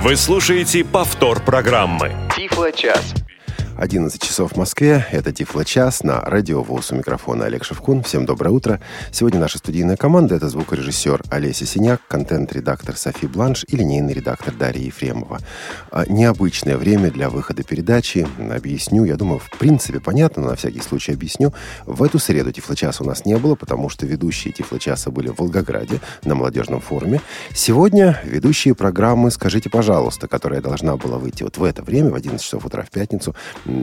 Вы слушаете повтор программы. Тифло-час. 11 часов в Москве. Это Тифло час на радио ВОЗ. У микрофона Олег Шевкун. Всем доброе утро. Сегодня наша студийная команда – это звукорежиссер Олеся Синяк, контент-редактор Софи Бланш и линейный редактор Дарья Ефремова. А, необычное время для выхода передачи. Объясню. Я думаю, в принципе, понятно, но на всякий случай объясню. В эту среду Тифло часа у нас не было, потому что ведущие Тифло часа были в Волгограде на молодежном форуме. Сегодня ведущие программы «Скажите, пожалуйста», которая должна была выйти вот в это время, в 11 часов утра в пятницу,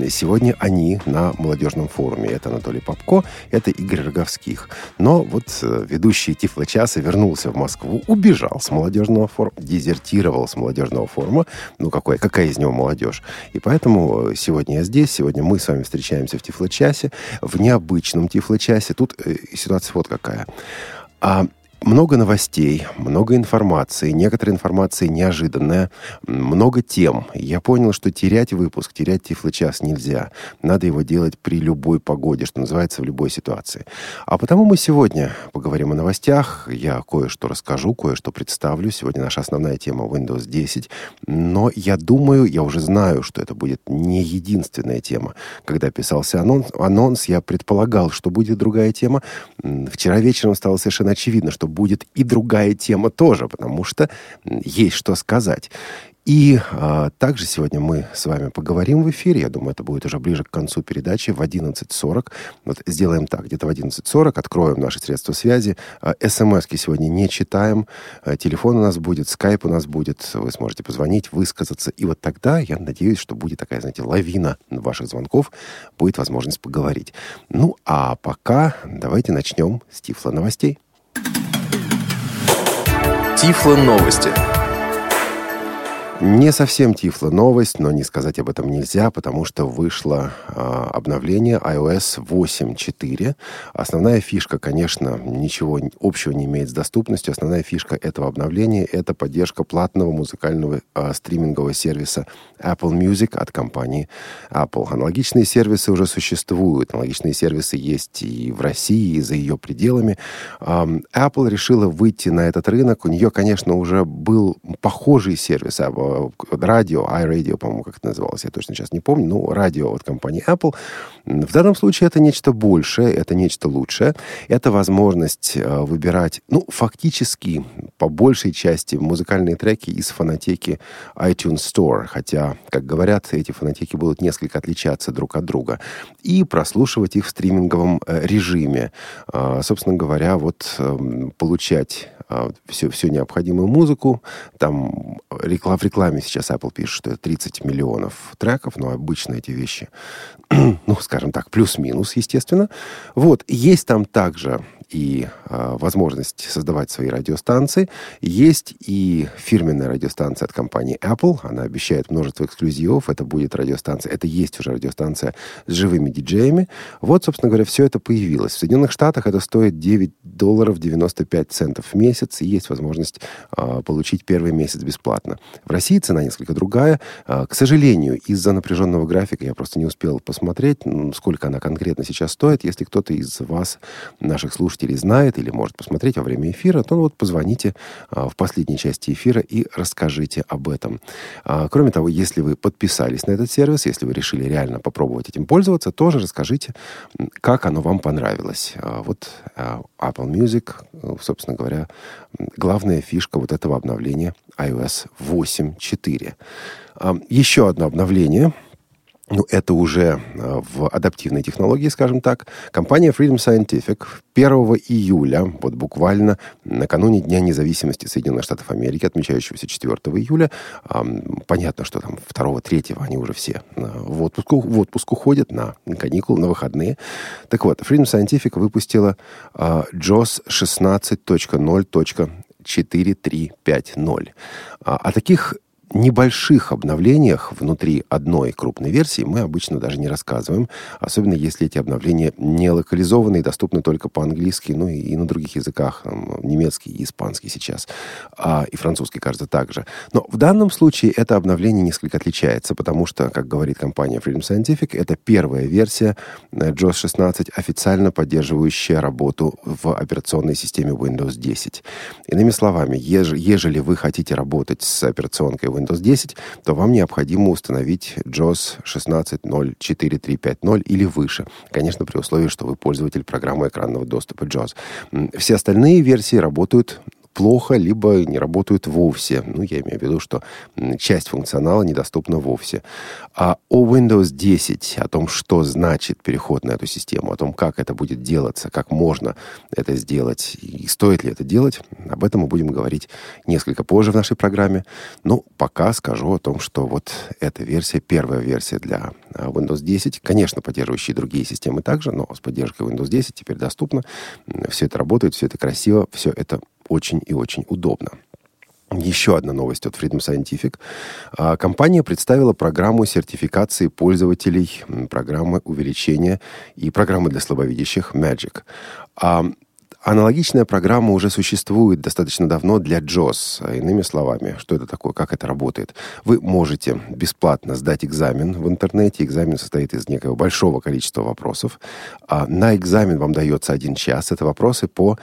Сегодня они на молодежном форуме. Это Анатолий Попко, это Игорь Роговских. Но вот э, ведущий Тифло часа вернулся в Москву, убежал с молодежного форума, дезертировал с молодежного форума. Ну, какой, какая из него молодежь? И поэтому э, сегодня я здесь, сегодня мы с вами встречаемся в Тифло часе, в необычном Тифло часе. Тут э, ситуация вот какая. А много новостей, много информации, некоторая информация неожиданная, много тем. Я понял, что терять выпуск, терять Тифло-час нельзя. Надо его делать при любой погоде, что называется, в любой ситуации. А потому мы сегодня поговорим о новостях. Я кое-что расскажу, кое-что представлю. Сегодня наша основная тема Windows 10. Но я думаю, я уже знаю, что это будет не единственная тема. Когда писался анонс, анонс я предполагал, что будет другая тема. Вчера вечером стало совершенно очевидно, что будет и другая тема тоже, потому что есть что сказать. И а, также сегодня мы с вами поговорим в эфире. Я думаю, это будет уже ближе к концу передачи в 11.40. Вот сделаем так, где-то в 11.40 откроем наши средства связи. А, СМСки сегодня не читаем. А, телефон у нас будет, скайп у нас будет. Вы сможете позвонить, высказаться. И вот тогда, я надеюсь, что будет такая, знаете, лавина ваших звонков. Будет возможность поговорить. Ну, а пока давайте начнем с Тифла новостей. Тифло новости. Не совсем Тифло новость, но не сказать об этом нельзя, потому что вышло э, обновление iOS 8.4. Основная фишка, конечно, ничего общего не имеет с доступностью. Основная фишка этого обновления — это поддержка платного музыкального э, стримингового сервиса Apple Music от компании Apple. Аналогичные сервисы уже существуют. Аналогичные сервисы есть и в России, и за ее пределами. Э, Apple решила выйти на этот рынок. У нее, конечно, уже был похожий сервис Apple радио, iRadio, по-моему, как это называлось, я точно сейчас не помню, ну, радио от компании Apple. В данном случае это нечто большее, это нечто лучшее. Это возможность э, выбирать, ну, фактически, по большей части, музыкальные треки из фонотеки iTunes Store, хотя, как говорят, эти фонотеки будут несколько отличаться друг от друга, и прослушивать их в стриминговом э, режиме. Собственно говоря, вот эм, получать всю, всю необходимую музыку. Там реклам, в рекламе сейчас Apple пишет, что это 30 миллионов треков, но обычно эти вещи, ну, скажем так, плюс-минус, естественно. Вот, есть там также и э, возможность создавать свои радиостанции. Есть и фирменная радиостанция от компании Apple. Она обещает множество эксклюзивов. Это будет радиостанция, это есть уже радиостанция с живыми диджеями. Вот, собственно говоря, все это появилось. В Соединенных Штатах это стоит 9 долларов 95 центов в месяц, и есть возможность э, получить первый месяц бесплатно. В России цена несколько другая. Э, к сожалению, из-за напряженного графика я просто не успел посмотреть, сколько она конкретно сейчас стоит. Если кто-то из вас, наших слушателей, слушателей знает или может посмотреть во время эфира, то вот позвоните а, в последней части эфира и расскажите об этом. А, кроме того, если вы подписались на этот сервис, если вы решили реально попробовать этим пользоваться, тоже расскажите, как оно вам понравилось. А, вот Apple Music, собственно говоря, главная фишка вот этого обновления iOS 8.4. Еще одно обновление — ну, это уже э, в адаптивной технологии, скажем так. Компания Freedom Scientific 1 июля, вот буквально накануне Дня независимости Соединенных Штатов Америки, отмечающегося 4 июля, понятно, что там 2-3 они уже все э, в отпуск, в отпуск уходят на каникулы, на выходные. Так вот, Freedom Scientific выпустила JOS 16.0.4350. О таких небольших обновлениях внутри одной крупной версии мы обычно даже не рассказываем, особенно если эти обновления не локализованы и доступны только по-английски, ну и, и на других языках, там, немецкий и испанский сейчас, а, и французский, кажется, также. Но в данном случае это обновление несколько отличается, потому что, как говорит компания Freedom Scientific, это первая версия JOS 16, официально поддерживающая работу в операционной системе Windows 10. Иными словами, еж, ежели вы хотите работать с операционкой Windows 10, то вам необходимо установить JOS 16.0.4.3.5.0 или выше. Конечно, при условии, что вы пользователь программы экранного доступа JOS. Все остальные версии работают плохо, либо не работают вовсе. Ну, я имею в виду, что часть функционала недоступна вовсе. А о Windows 10, о том, что значит переход на эту систему, о том, как это будет делаться, как можно это сделать и стоит ли это делать, об этом мы будем говорить несколько позже в нашей программе. Но ну, пока скажу о том, что вот эта версия, первая версия для а, Windows 10, конечно, поддерживающие другие системы также, но с поддержкой Windows 10 теперь доступна. Все это работает, все это красиво, все это очень и очень удобно. Еще одна новость от Freedom Scientific. А, компания представила программу сертификации пользователей программы увеличения и программы для слабовидящих Magic. А, аналогичная программа уже существует достаточно давно для JOS. А, иными словами, что это такое, как это работает? Вы можете бесплатно сдать экзамен в интернете. Экзамен состоит из некого большого количества вопросов. На экзамен вам дается один час. Это вопросы по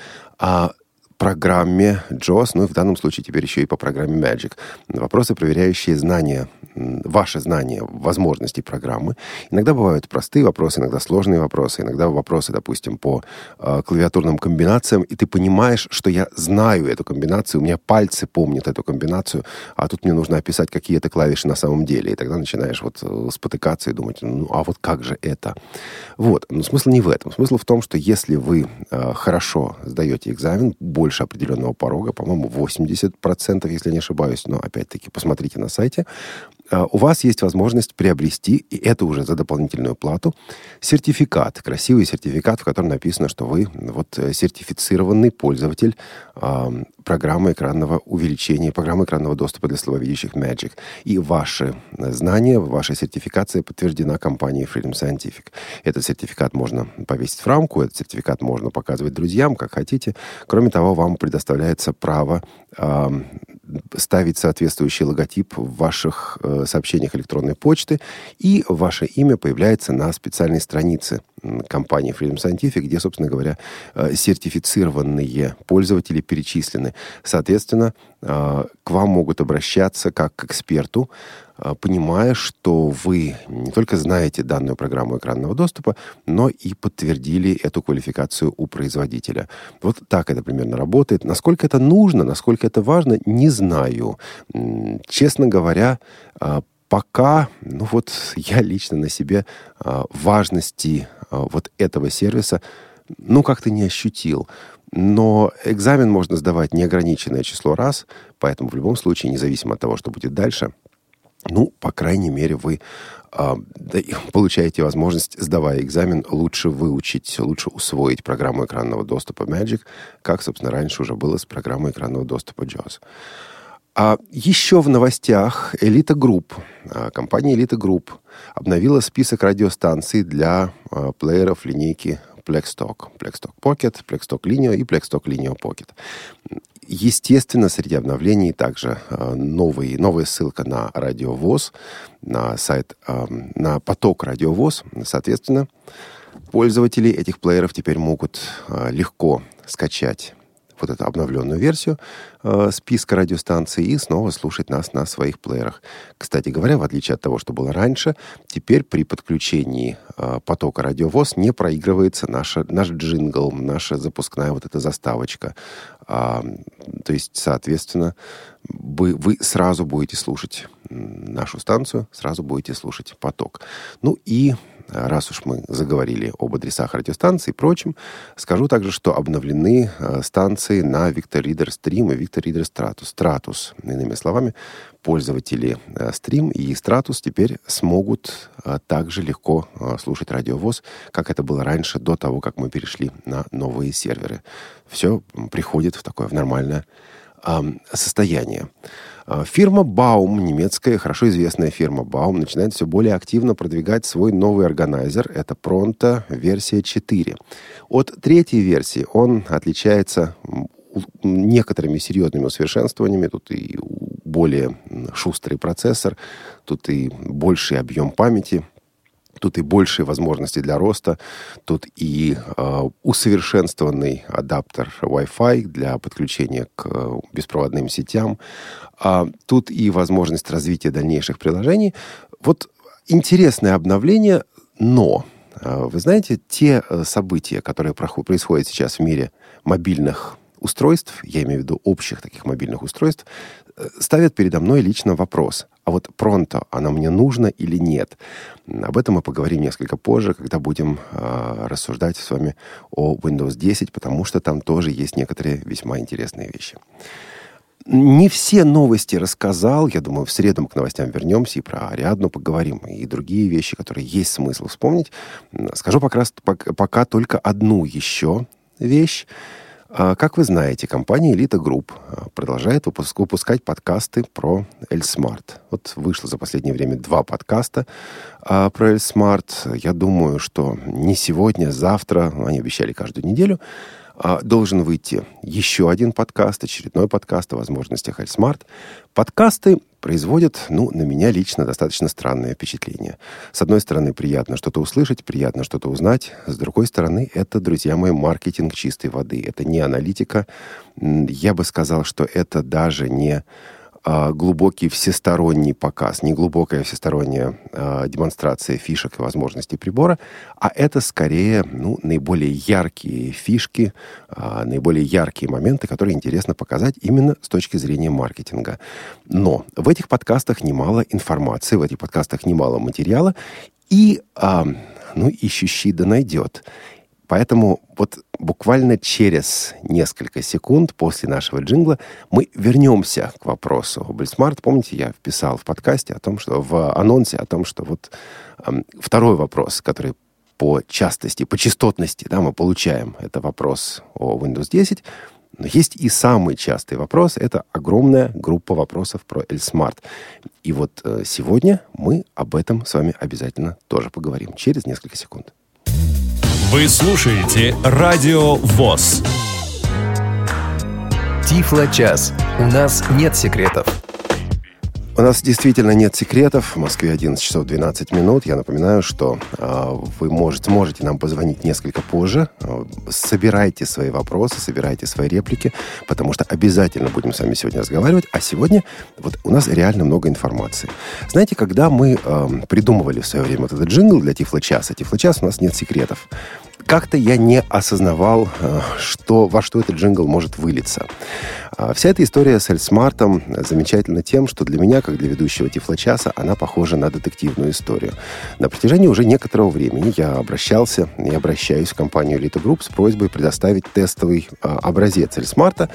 программе JOS, ну и в данном случае теперь еще и по программе Magic. Вопросы, проверяющие знания, ваши знания возможностей программы. Иногда бывают простые вопросы, иногда сложные вопросы, иногда вопросы, допустим, по э, клавиатурным комбинациям, и ты понимаешь, что я знаю эту комбинацию, у меня пальцы помнят эту комбинацию, а тут мне нужно описать, какие это клавиши на самом деле. И тогда начинаешь вот э, спотыкаться и думать, ну а вот как же это? Вот. Но смысл не в этом. Смысл в том, что если вы э, хорошо сдаете экзамен, больше больше определенного порога, по-моему, 80%, если не ошибаюсь, но опять-таки посмотрите на сайте, у вас есть возможность приобрести, и это уже за дополнительную плату, сертификат, красивый сертификат, в котором написано, что вы вот э, сертифицированный пользователь э, программы экранного увеличения, программы экранного доступа для слабовидящих Magic. И ваши знания, ваша сертификация подтверждена компанией Freedom Scientific. Этот сертификат можно повесить в рамку, этот сертификат можно показывать друзьям, как хотите. Кроме того, вам предоставляется право э, ставить соответствующий логотип в ваших э, сообщениях электронной почты, и ваше имя появляется на специальной странице компании Freedom Scientific, где, собственно говоря, э, сертифицированные пользователи перечислены. Соответственно, э, к вам могут обращаться как к эксперту, понимая, что вы не только знаете данную программу экранного доступа, но и подтвердили эту квалификацию у производителя. Вот так это примерно работает. Насколько это нужно, насколько это важно, не знаю. Честно говоря, пока, ну вот я лично на себе важности а, вот этого сервиса, ну, как-то не ощутил. Но экзамен можно сдавать неограниченное число раз, поэтому в любом случае, независимо от того, что будет дальше, ну, по крайней мере, вы э, получаете возможность, сдавая экзамен, лучше выучить, лучше усвоить программу экранного доступа Magic, как, собственно, раньше уже было с программой экранного доступа JAWS. А еще в новостях Элита Групп, компания Элита Групп обновила список радиостанций для а, плееров линейки Plextalk. Plextalk Pocket, Plextalk Linio и Plextalk Linio Pocket. Естественно, среди обновлений также э, новый, новая ссылка на Радио ВОС, на сайт, э, на поток Радио ВОС. Соответственно, пользователи этих плееров теперь могут э, легко скачать вот эту обновленную версию э, списка радиостанций и снова слушать нас на своих плеерах. Кстати говоря, в отличие от того, что было раньше, теперь при подключении э, потока радиовоз не проигрывается наша, наш джингл, наша запускная вот эта заставочка. А, то есть, соответственно, вы, вы сразу будете слушать нашу станцию, сразу будете слушать поток. Ну и раз уж мы заговорили об адресах радиостанций и прочем, скажу также, что обновлены э, станции на Victor Reader Stream и Victor Reader Stratus. Stratus, иными словами, пользователи э, Stream и Stratus теперь смогут э, также легко слушать радиовоз, как это было раньше, до того, как мы перешли на новые серверы. Все приходит в такое в нормальное состояние. А, фирма Baum, немецкая, хорошо известная фирма Baum, начинает все более активно продвигать свой новый органайзер. Это Pronto версия 4. От третьей версии он отличается некоторыми серьезными усовершенствованиями. Тут и более шустрый процессор, тут и больший объем памяти. Тут и большие возможности для роста, тут и э, усовершенствованный адаптер Wi-Fi для подключения к э, беспроводным сетям, а тут и возможность развития дальнейших приложений. Вот интересное обновление, но э, вы знаете, те э, события, которые происходят сейчас в мире мобильных устройств, я имею в виду общих таких мобильных устройств, э, ставят передо мной лично вопрос. А вот пронто, оно мне нужно или нет? Об этом мы поговорим несколько позже, когда будем э, рассуждать с вами о Windows 10, потому что там тоже есть некоторые весьма интересные вещи. Не все новости рассказал. Я думаю, в среду мы к новостям вернемся и про Ариадну поговорим, и другие вещи, которые есть смысл вспомнить. Скажу пока, пока только одну еще вещь. А, как вы знаете, компания Элита Групп а, продолжает выпуск, выпускать подкасты про ElSmart. Вот вышло за последнее время два подкаста а, про ElSmart. Я думаю, что не сегодня, завтра, они обещали каждую неделю, а, должен выйти еще один подкаст, очередной подкаст о возможностях Альсмарт. Подкасты производят, ну, на меня лично достаточно странное впечатление. С одной стороны, приятно что-то услышать, приятно что-то узнать. С другой стороны, это, друзья мои, маркетинг чистой воды. Это не аналитика. Я бы сказал, что это даже не а, глубокий всесторонний показ, не глубокая всесторонняя а, демонстрация фишек и возможностей прибора, а это скорее ну, наиболее яркие фишки, а, наиболее яркие моменты, которые интересно показать именно с точки зрения маркетинга. Но в этих подкастах немало информации, в этих подкастах немало материала, и, ну, ищущий да найдет. Поэтому вот буквально через несколько секунд после нашего джингла мы вернемся к вопросу об Эльсмарт. Помните, я вписал в подкасте о том, что в анонсе о том, что вот э, второй вопрос, который по частости, по частотности, да, мы получаем, это вопрос о Windows 10. Но есть и самый частый вопрос, это огромная группа вопросов про Эльсмарт. И вот э, сегодня мы об этом с вами обязательно тоже поговорим через несколько секунд. Вы слушаете Радио ВОЗ. Тифло-час. У нас нет секретов. У нас действительно нет секретов. В Москве 11 часов 12 минут. Я напоминаю, что э, вы можете, можете нам позвонить несколько позже. собирайте свои вопросы, собирайте свои реплики, потому что обязательно будем с вами сегодня разговаривать. А сегодня вот у нас реально много информации. Знаете, когда мы э, придумывали в свое время вот этот джингл для Тифло-часа, Тифло-час у нас нет секретов как-то я не осознавал, э, что, во что этот джингл может вылиться. А вся эта история с Эльсмартом замечательна тем, что для меня, как для ведущего Тифлочаса, она похожа на детективную историю. На протяжении уже некоторого времени я обращался и обращаюсь в компанию Elite Group с просьбой предоставить тестовый а, образец Эльсмарта,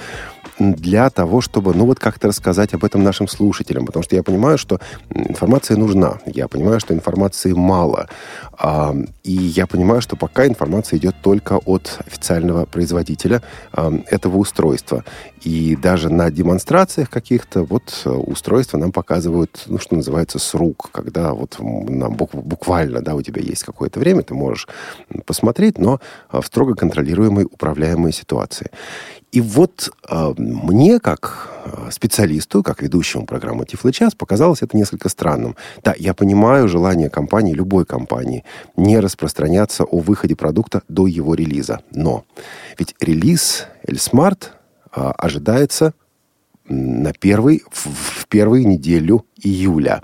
для того, чтобы, ну вот как-то рассказать об этом нашим слушателям, потому что я понимаю, что информация нужна, я понимаю, что информации мало, а, и я понимаю, что пока информация идет только от официального производителя а, этого устройства. И даже на демонстрациях каких-то вот устройства нам показывают, ну, что называется, с рук, когда вот нам буквально, да, у тебя есть какое-то время, ты можешь посмотреть, но в строго контролируемой, управляемой ситуации. И вот э, мне, как а, специалисту, как ведущему программы Тифлы час, показалось это несколько странным. Да, я понимаю желание компании, любой компании, не распространяться о выходе продукта до его релиза. Но ведь релиз Эльсмарт э, ожидается на первый, в, в первую неделю июля.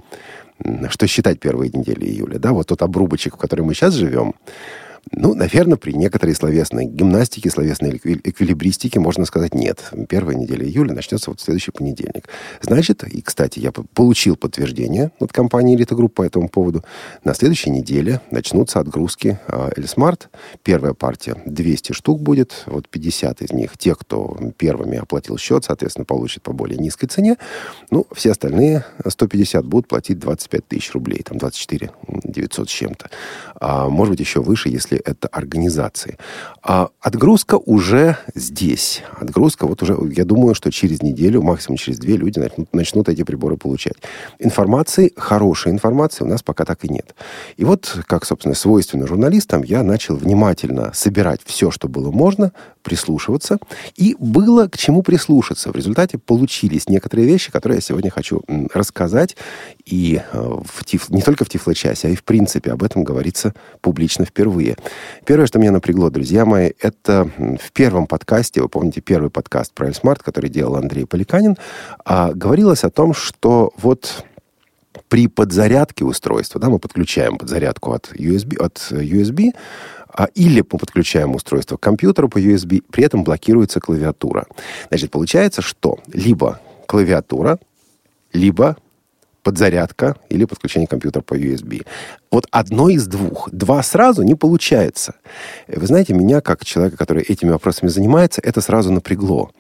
Что считать первые недели июля? Да, вот тот обрубочек, в котором мы сейчас живем, ну, наверное, при некоторой словесной гимнастике, словесной эквилибристике можно сказать нет. Первая неделя июля начнется вот следующий понедельник. Значит, и, кстати, я получил подтверждение от компании Elite Group по этому поводу. На следующей неделе начнутся отгрузки э, Эльсмарт. Первая партия 200 штук будет. Вот 50 из них те, кто первыми оплатил счет, соответственно, получит по более низкой цене. Ну, все остальные 150 будут платить 25 тысяч рублей. Там 24 900 с чем-то. А может быть, еще выше, если смысле это организации. А отгрузка уже здесь. Отгрузка вот уже, я думаю, что через неделю, максимум через две люди начнут, начнут эти приборы получать. Информации, хорошей информации у нас пока так и нет. И вот, как, собственно, свойственно журналистам, я начал внимательно собирать все, что было можно, прислушиваться. И было к чему прислушаться. В результате получились некоторые вещи, которые я сегодня хочу рассказать. И э, в не только в Тифло-часе, а и в принципе об этом говорится публично впервые. Первое, что меня напрягло, друзья мои, это в первом подкасте, вы помните первый подкаст про Эльсмарт, который делал Андрей Поликанин, а, говорилось о том, что вот при подзарядке устройства, да, мы подключаем подзарядку от USB, от USB а, или мы подключаем устройство к компьютеру по USB, при этом блокируется клавиатура. Значит, получается, что либо клавиатура, либо подзарядка или подключение компьютера по USB. Вот одно из двух. Два сразу не получается. Вы знаете, меня, как человека, который этими вопросами занимается, это сразу напрягло.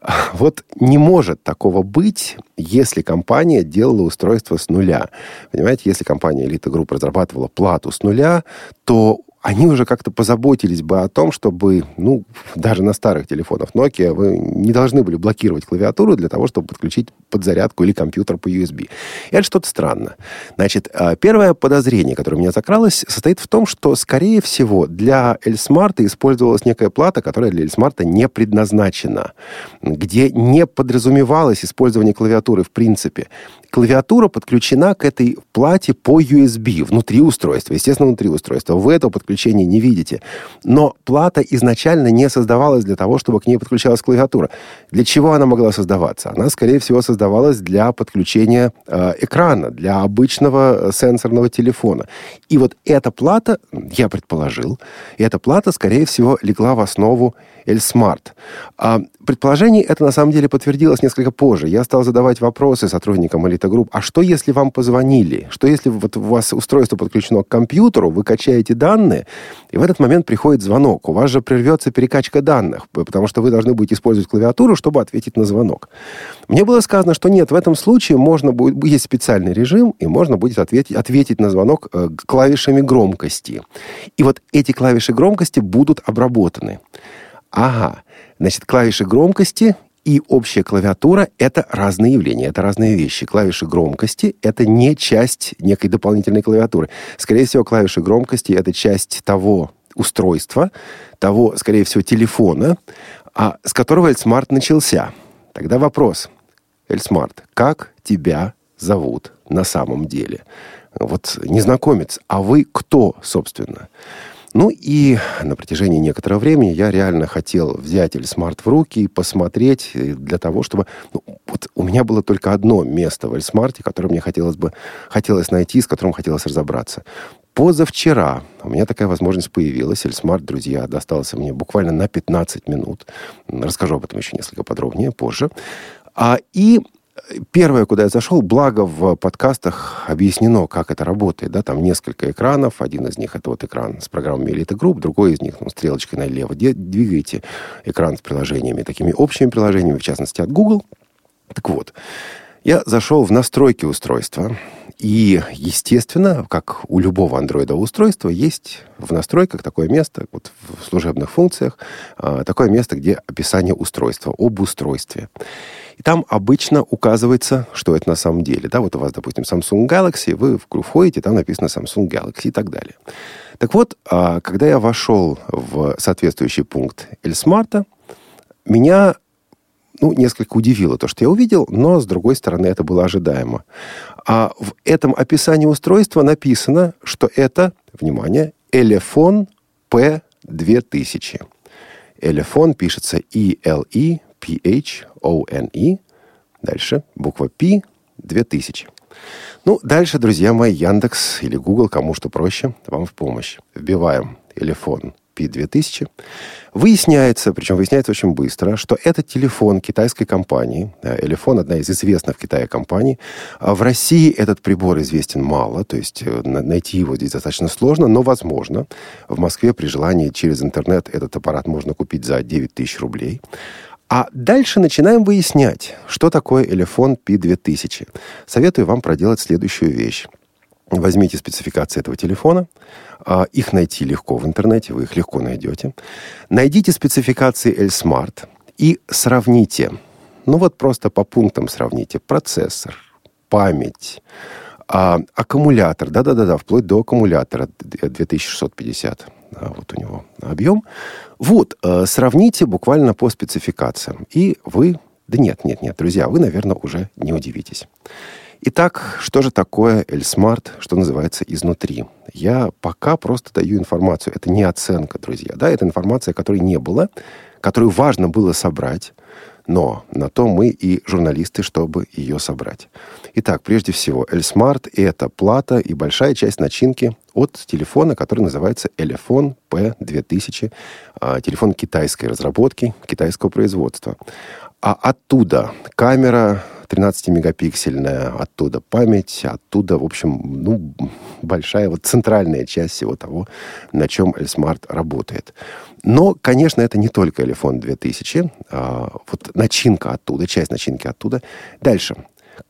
Вот не может такого быть, если компания делала устройство с нуля. Понимаете, если компания Elite Group разрабатывала плату с нуля, то они уже как-то позаботились бы о том, чтобы, ну, даже на старых телефонах Nokia вы не должны были блокировать клавиатуру для того, чтобы подключить подзарядку или компьютер по USB. И это что-то странно. Значит, а, первое подозрение, которое у меня закралось, состоит в том, что, скорее всего, для Эльсмарта использовалась некая плата, которая для Эльсмарта не предназначена, где не подразумевалось использование клавиатуры в принципе клавиатура подключена к этой плате по USB внутри устройства. Естественно, внутри устройства. Вы этого подключения не видите. Но плата изначально не создавалась для того, чтобы к ней подключалась клавиатура. Для чего она могла создаваться? Она, скорее всего, создавалась для подключения э, экрана, для обычного сенсорного телефона. И вот эта плата, я предположил, эта плата, скорее всего, легла в основу ElSmart. А предположение это на самом деле подтвердилось несколько позже. Я стал задавать вопросы сотрудникам Элита Групп. А что, если вам позвонили? Что, если вот у вас устройство подключено к компьютеру, вы качаете данные, и в этот момент приходит звонок. У вас же прервется перекачка данных, потому что вы должны будете использовать клавиатуру, чтобы ответить на звонок. Мне было сказано, что нет, в этом случае можно будет, есть специальный режим, и можно будет ответить, ответить на звонок э, клавишами громкости. И вот эти клавиши громкости будут обработаны. Ага, значит, клавиши громкости и общая клавиатура — это разные явления, это разные вещи. Клавиши громкости — это не часть некой дополнительной клавиатуры. Скорее всего, клавиши громкости — это часть того устройства, того, скорее всего, телефона, а, с которого ElSmart начался. Тогда вопрос. ElSmart, как тебя зовут на самом деле? Вот незнакомец, а вы кто, собственно? Ну и на протяжении некоторого времени я реально хотел взять ElSmart в руки и посмотреть э, для того, чтобы... Ну, вот у меня было только одно место в ElSmart'е, которое мне хотелось бы хотелось найти, с которым хотелось разобраться. Позавчера у меня такая возможность появилась. ElSmart, друзья, достался мне буквально на 15 минут. Расскажу об этом еще несколько подробнее позже. А, и Первое, куда я зашел, благо в подкастах объяснено, как это работает. Да? Там несколько экранов. Один из них это вот экран с программами Elite Group, другой из них ну, стрелочкой налево. Двигаете экран с приложениями, такими общими приложениями, в частности от Google. Так вот, я зашел в настройки устройства. И, естественно, как у любого андроидового устройства, есть в настройках такое место, вот в служебных функциях, а, такое место, где описание устройства, об устройстве. И там обычно указывается, что это на самом деле. Да, вот у вас, допустим, Samsung Galaxy, вы входите, там написано Samsung Galaxy и так далее. Так вот, а, когда я вошел в соответствующий пункт Эльсмарта, меня ну, несколько удивило то, что я увидел, но, с другой стороны, это было ожидаемо. А в этом описании устройства написано, что это, внимание, Элефон P2000. Элефон пишется E-L-E P-H-O-N-E. Дальше буква P 2000. Ну, дальше, друзья мои, Яндекс или Google, кому что проще, вам в помощь. Вбиваем телефон P2000. Выясняется, причем выясняется очень быстро, что это телефон китайской компании. Элефон – одна из известных в Китае компаний. А в России этот прибор известен мало, то есть э, найти его здесь достаточно сложно, но возможно. В Москве при желании через интернет этот аппарат можно купить за 9 тысяч рублей. А дальше начинаем выяснять, что такое Элефон P2000. Советую вам проделать следующую вещь. Возьмите спецификации этого телефона. А, их найти легко в интернете, вы их легко найдете. Найдите спецификации L-Smart и сравните. Ну вот просто по пунктам сравните. Процессор, память, а, аккумулятор, да-да-да, вплоть до аккумулятора 2650 а, вот у него объем. Вот, э, сравните буквально по спецификациям, и вы... Да нет, нет, нет, друзья, вы, наверное, уже не удивитесь. Итак, что же такое L-Smart, что называется, изнутри? Я пока просто даю информацию. Это не оценка, друзья. Да, это информация, которой не было, которую важно было собрать, но на то мы и журналисты, чтобы ее собрать. Итак, прежде всего, L-Smart — это плата и большая часть начинки от телефона, который называется Elephone P2000. А, телефон китайской разработки, китайского производства. А оттуда камера 13-мегапиксельная, оттуда память, оттуда, в общем, ну, большая вот центральная часть всего того, на чем L-Smart работает. Но, конечно, это не только Elephone 2000, а вот начинка оттуда, часть начинки оттуда. Дальше.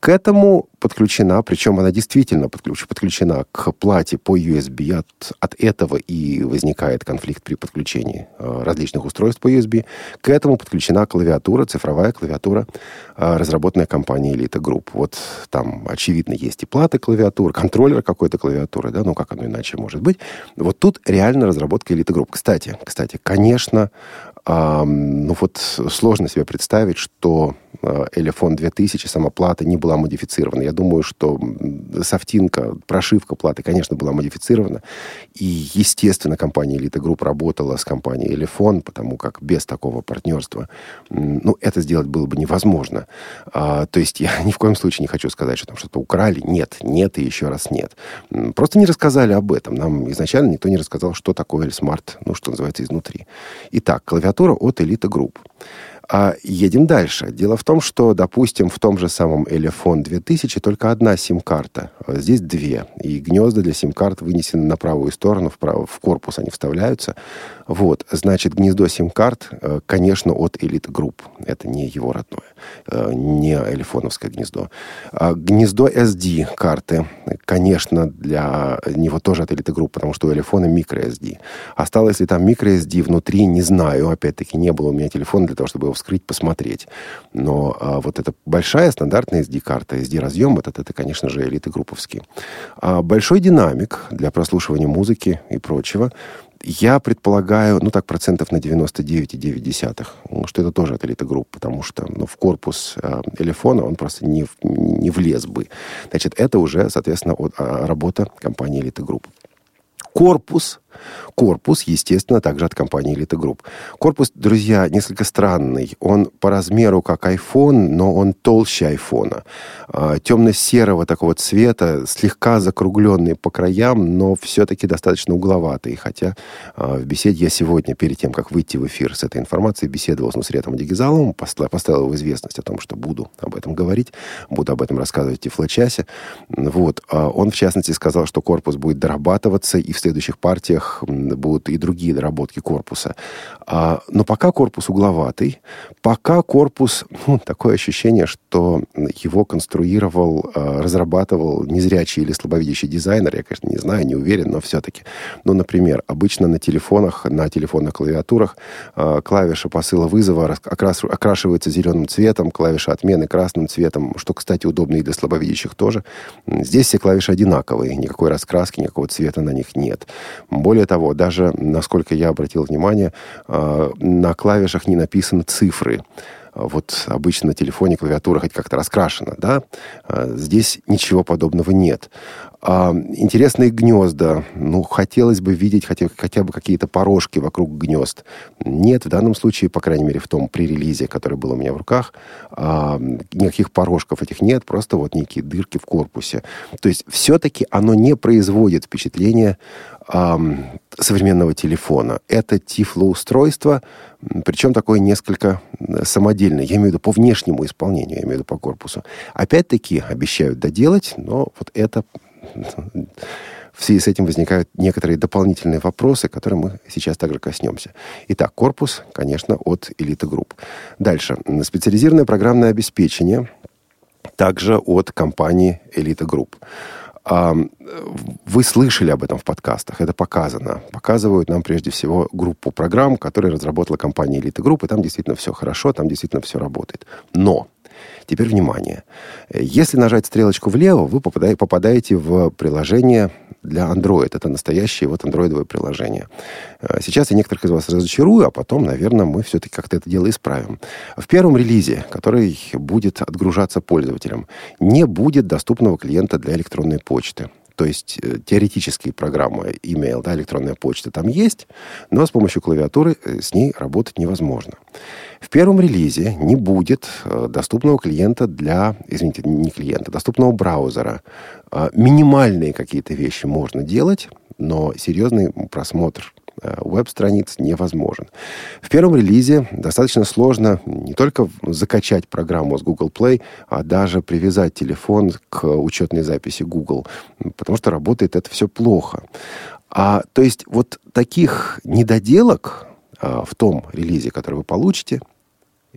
К этому подключена, причем она действительно подключена к плате по USB. От, от этого и возникает конфликт при подключении э, различных устройств по USB. К этому подключена клавиатура, цифровая клавиатура, э, разработанная компанией Elite Group. Вот там, очевидно, есть и плата клавиатуры, контроллер какой-то клавиатуры, да, ну как оно иначе может быть. Вот тут реально разработка Elite Group. Кстати, кстати, конечно, ну вот сложно себе представить, что Элефон 2000, сама плата не была модифицирована. Я думаю, что софтинка, прошивка платы, конечно, была модифицирована. И, естественно, компания Elite Group работала с компанией Элефон, потому как без такого партнерства, ну, это сделать было бы невозможно. А, то есть я ни в коем случае не хочу сказать, что там что-то украли. Нет, нет и еще раз нет. Просто не рассказали об этом. Нам изначально никто не рассказал, что такое Smart, ну, что называется, изнутри. Итак, клавиатура от Elite Group. А едем дальше. Дело в том, что, допустим, в том же самом Элефон 2000 только одна сим-карта. Здесь две. И гнезда для сим-карт вынесены на правую сторону, в, в корпус они вставляются. Вот. Значит, гнездо сим-карт, э, конечно, от Elite Group. Это не его родное. Э, не элефоновское гнездо. А гнездо SD-карты, конечно, для него тоже от Elite Group, потому что у элефона microSD. Осталось ли там microSD внутри, не знаю. Опять-таки, не было у меня телефона для того, чтобы его вскрыть, посмотреть. Но а, вот эта большая стандартная SD-карта, SD-разъем, этот, это, конечно же, элиты групповские. А большой динамик для прослушивания музыки и прочего, я предполагаю, ну так, процентов на 99,9, что это тоже от элиты групп, потому что ну, в корпус э, элефона он просто не, не влез бы. Значит, это уже, соответственно, от, а, работа компании элиты групп. Корпус Корпус, естественно, также от компании Elite Group. Корпус, друзья, несколько странный. Он по размеру как iPhone, но он толще айфона. А, темно-серого такого цвета, слегка закругленный по краям, но все-таки достаточно угловатый. Хотя а, в беседе я сегодня, перед тем, как выйти в эфир с этой информацией, беседовал с Нусретом Дегизаловым, поставил его в известность о том, что буду об этом говорить, буду об этом рассказывать в Тифлочасе. Вот. А он, в частности, сказал, что корпус будет дорабатываться, и в следующих партиях них будут и другие доработки корпуса. А, но пока корпус угловатый, пока корпус, ну, такое ощущение, что его конструировал, а, разрабатывал незрячий или слабовидящий дизайнер, я, конечно, не знаю, не уверен, но все-таки. Ну, например, обычно на телефонах, на телефонных клавиатурах а, клавиша посыла вызова окрас, окрашивается зеленым цветом, клавиша отмены красным цветом, что, кстати, удобно и для слабовидящих тоже. Здесь все клавиши одинаковые, никакой раскраски, никакого цвета на них нет. Более того, даже, насколько я обратил внимание, а, на клавишах не написаны цифры вот обычно на телефоне клавиатура хоть как-то раскрашена, да? А, здесь ничего подобного нет. А, интересные гнезда. Ну, хотелось бы видеть хотя, хотя бы какие-то порожки вокруг гнезд. Нет, в данном случае, по крайней мере, в том при-релизе, который был у меня в руках, никаких порожков этих нет, просто вот некие дырки в корпусе. То есть все-таки оно не производит впечатление а, современного телефона. Это тифлоустройство, причем такое несколько самодельное. Я имею в виду по внешнему исполнению, я имею в виду по корпусу. Опять-таки обещают доделать, но вот это в связи с этим возникают некоторые дополнительные вопросы, которые мы сейчас также коснемся. Итак, корпус, конечно, от Elite Group. Дальше. Специализированное программное обеспечение также от компании Elite Group. Вы слышали об этом в подкастах, это показано. Показывают нам прежде всего группу программ, которые разработала компания Elite Group, и там действительно все хорошо, там действительно все работает. Но Теперь внимание. Если нажать стрелочку влево, вы попадаете в приложение для Android. Это настоящее вот андроидовое приложение. Э, сейчас я некоторых из вас разочарую, а потом, наверное, мы все-таки как-то это дело исправим. В первом релизе, который будет отгружаться пользователям, не будет доступного клиента для электронной почты. То есть э, теоретические программы, email, да, электронная почта там есть, но с помощью клавиатуры э, с ней работать невозможно. В первом релизе не будет э, доступного клиента для, извините, не клиента, доступного браузера. Минимальные какие-то вещи можно делать, но серьезный просмотр веб-страниц невозможен. В первом релизе достаточно сложно не только закачать программу с Google Play, а даже привязать телефон к учетной записи Google, потому что работает это все плохо. А, то есть вот таких недоделок а, в том релизе, который вы получите,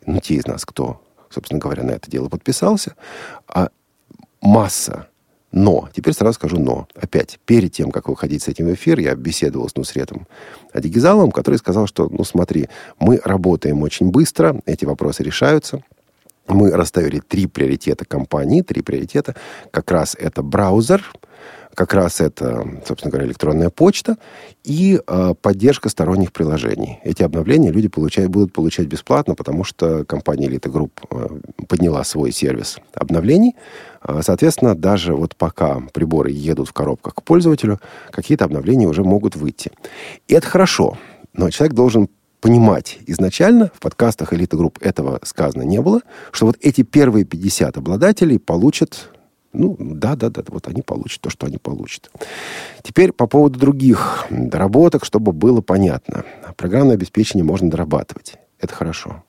ну, те из нас, кто, собственно говоря, на это дело подписался, а масса но, теперь сразу скажу но. Опять, перед тем, как выходить с этим в эфир, я беседовал с Нусретом Адигизалом, который сказал, что, ну смотри, мы работаем очень быстро, эти вопросы решаются. Мы расставили три приоритета компании, три приоритета. Как раз это браузер – как раз это, собственно говоря, электронная почта и э, поддержка сторонних приложений. Эти обновления люди получают, будут получать бесплатно, потому что компания Elite Group э, подняла свой сервис обновлений. Э, соответственно, даже вот пока приборы едут в коробках к пользователю, какие-то обновления уже могут выйти. И это хорошо, но человек должен понимать изначально, в подкастах Elite Group этого сказано не было, что вот эти первые 50 обладателей получат ну, да, да, да, вот они получат то, что они получат. Теперь по поводу других доработок, чтобы было понятно. Программное обеспечение можно дорабатывать. Это хорошо.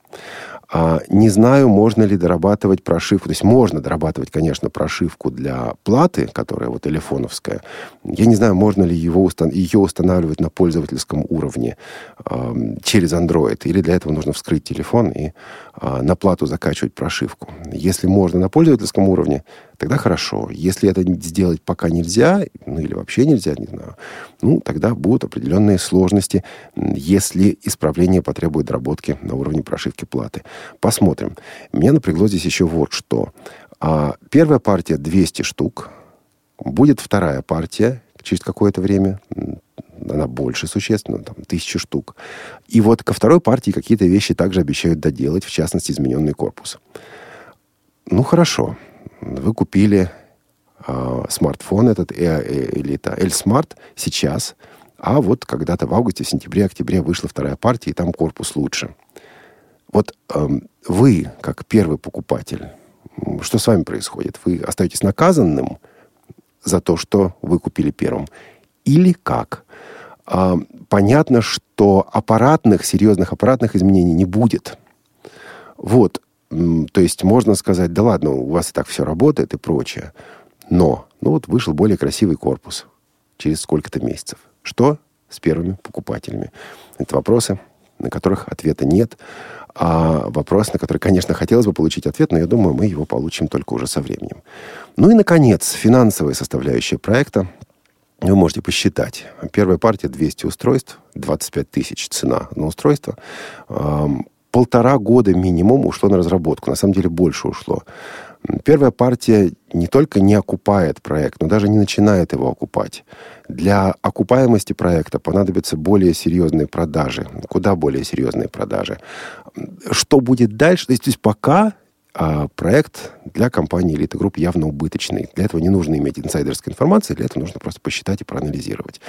А, не знаю, можно ли дорабатывать прошивку. То есть можно дорабатывать, конечно, прошивку для платы, которая вот телефоновская. Я не знаю, можно ли его, ее устанавливать на пользовательском уровне э, через Android. Или для этого нужно вскрыть телефон и э, на плату закачивать прошивку. Если можно на пользовательском уровне, тогда хорошо. Если это сделать пока нельзя, ну или вообще нельзя, не знаю, ну тогда будут определенные сложности, если исправление потребует доработки на уровне прошивки платы. Посмотрим. Меня напрягло здесь еще вот что. А, первая партия 200 штук. Будет вторая партия через какое-то время. Она больше существенно, там, тысячи штук. И вот ко второй партии какие-то вещи также обещают доделать, в частности, измененный корпус. Ну, хорошо вы купили э, смартфон этот э, э, или это L-Smart сейчас, а вот когда-то в августе, сентябре, октябре вышла вторая партия, и там корпус лучше. Вот э, вы, как первый покупатель, что с вами происходит? Вы остаетесь наказанным за то, что вы купили первым? Или как? Э, понятно, что аппаратных, серьезных аппаратных изменений не будет. Вот. То есть можно сказать, да ладно, у вас и так все работает и прочее. Но, ну вот вышел более красивый корпус через сколько-то месяцев. Что с первыми покупателями? Это вопросы, на которых ответа нет. А вопрос, на который, конечно, хотелось бы получить ответ, но я думаю, мы его получим только уже со временем. Ну и, наконец, финансовая составляющая проекта. Вы можете посчитать. Первая партия 200 устройств, 25 тысяч цена на устройство полтора года минимум ушло на разработку. На самом деле больше ушло. Первая партия не только не окупает проект, но даже не начинает его окупать. Для окупаемости проекта понадобятся более серьезные продажи. Куда более серьезные продажи. Что будет дальше? То есть, то есть пока а проект для компании Elite Group явно убыточный. Для этого не нужно иметь инсайдерской информации, для этого нужно просто посчитать и проанализировать.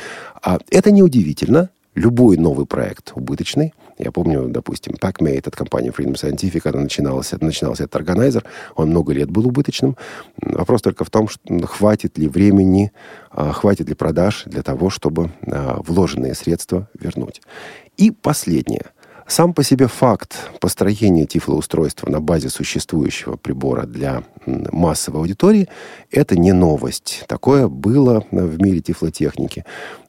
А это неудивительно. Любой новый проект убыточный. Я помню, допустим, PackMate от компании Freedom Scientific, когда начинался, начинался этот органайзер, он много лет был убыточным. Вопрос только в том, что, хватит ли времени, а, хватит ли продаж для того, чтобы а, вложенные средства вернуть. И последнее – сам по себе факт построения тифлоустройства на базе существующего прибора для массовой аудитории – это не новость. Такое было в мире тифлотехники.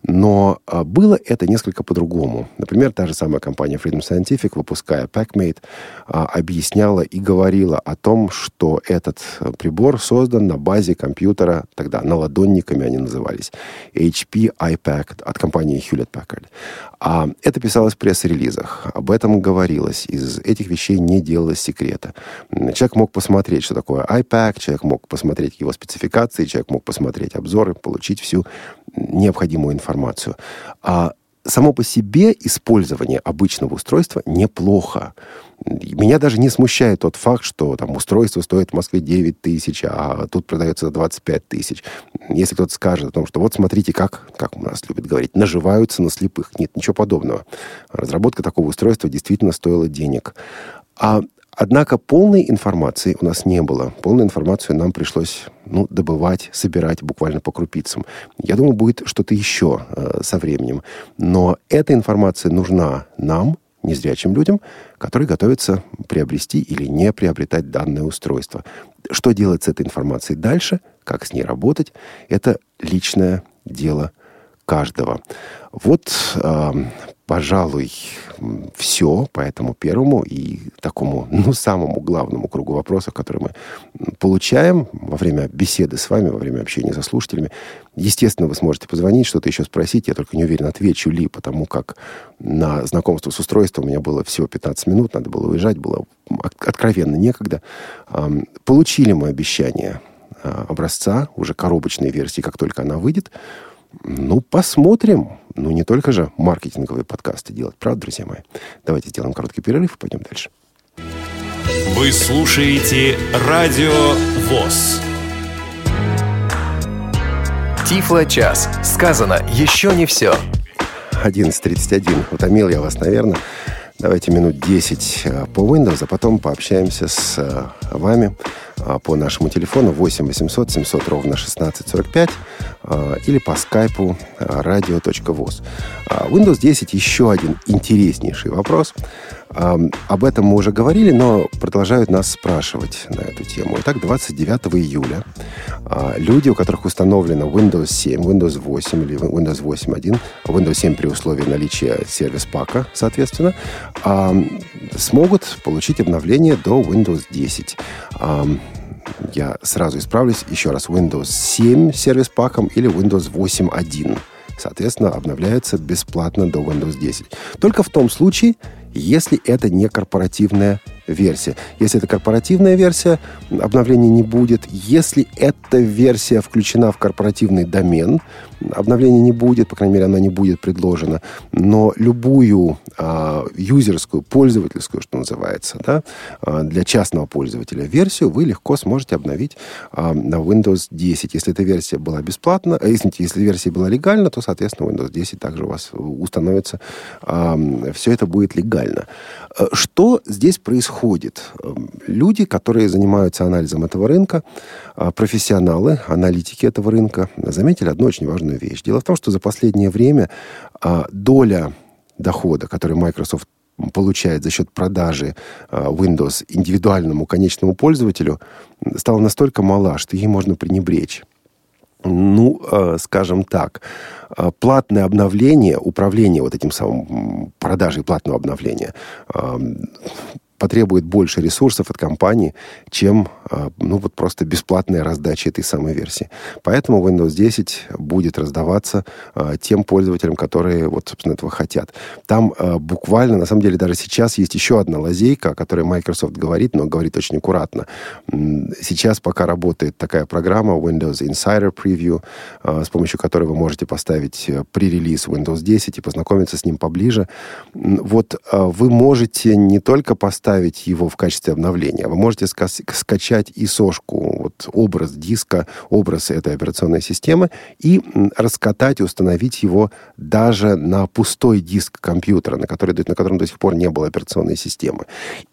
Но а, было это несколько по-другому. Например, та же самая компания Freedom Scientific, выпуская PackMate, а, объясняла и говорила о том, что этот прибор создан на базе компьютера, тогда наладонниками они назывались, HP iPad от компании Hewlett Packard. А это писалось в пресс-релизах, об этом говорилось, из этих вещей не делалось секрета. Человек мог посмотреть, что такое iPad, человек мог посмотреть его спецификации, человек мог посмотреть обзоры, получить всю необходимую информацию. А само по себе использование обычного устройства неплохо. Меня даже не смущает тот факт, что там устройство стоит в Москве 9 тысяч, а тут продается за 25 тысяч. Если кто-то скажет о том, что вот смотрите, как, как у нас любят говорить, наживаются на слепых. Нет, ничего подобного. Разработка такого устройства действительно стоила денег. А Однако полной информации у нас не было. Полную информацию нам пришлось ну, добывать, собирать буквально по крупицам. Я думаю, будет что-то еще э, со временем. Но эта информация нужна нам, незрячим людям, которые готовятся приобрести или не приобретать данное устройство. Что делать с этой информацией дальше, как с ней работать, это личное дело каждого. Вот, э, пожалуй, все по этому первому и такому, ну, самому главному кругу вопросов, которые мы получаем во время беседы с вами, во время общения со слушателями. Естественно, вы сможете позвонить, что-то еще спросить. Я только не уверен, отвечу ли, потому как на знакомство с устройством у меня было всего 15 минут, надо было уезжать, было откровенно некогда. Получили мы обещание а, образца, уже коробочной версии, как только она выйдет. Ну, посмотрим. Ну, не только же маркетинговые подкасты делать, правда, друзья мои? Давайте сделаем короткий перерыв и пойдем дальше. Вы слушаете Радио ВОЗ. Тифло-час. Сказано еще не все. 11.31. Утомил я вас, наверное. Давайте минут 10 э, по Windows, а потом пообщаемся с э, вами э, по нашему телефону 8 800 700 ровно 1645 или по скайпу radio.voz. Windows 10 еще один интереснейший вопрос – об этом мы уже говорили, но продолжают нас спрашивать на эту тему. Итак, 29 июля люди, у которых установлено Windows 7, Windows 8 или Windows 8.1, Windows 7 при условии наличия сервис-пака, соответственно, смогут получить обновление до Windows 10 я сразу исправлюсь еще раз. Windows 7 сервис-паком или Windows 8.1. Соответственно, обновляется бесплатно до Windows 10. Только в том случае, если это не корпоративная версия. Если это корпоративная версия, обновления не будет. Если эта версия включена в корпоративный домен, обновления не будет, по крайней мере, она не будет предложена. Но любую а, юзерскую, пользовательскую, что называется, да, а, для частного пользователя версию вы легко сможете обновить а, на Windows 10. Если эта версия была бесплатна, а, извините, если версия была легальна, то, соответственно, Windows 10 также у вас установится. А, все это будет легально. А, что здесь происходит? Люди, которые занимаются анализом этого рынка, а, профессионалы, аналитики этого рынка, заметили одну очень важную вещь. Дело в том, что за последнее время а, доля дохода, который Microsoft получает за счет продажи Windows индивидуальному конечному пользователю, стала настолько мала, что ей можно пренебречь ну, скажем так, платное обновление, управление вот этим самым продажей платного обновления потребует больше ресурсов от компании, чем а, ну, вот просто бесплатная раздача этой самой версии. Поэтому Windows 10 будет раздаваться а, тем пользователям, которые вот, собственно, этого хотят. Там а, буквально, на самом деле, даже сейчас есть еще одна лазейка, о которой Microsoft говорит, но говорит очень аккуратно. Сейчас пока работает такая программа Windows Insider Preview, с помощью которой вы можете поставить э, пререлиз Windows 10 и познакомиться с ним поближе. Вот вы можете не только поставить ставить его в качестве обновления. Вы можете ска скачать и сошку, вот образ диска, образ этой операционной системы и раскатать и установить его даже на пустой диск компьютера, на, который, на котором до сих пор не было операционной системы.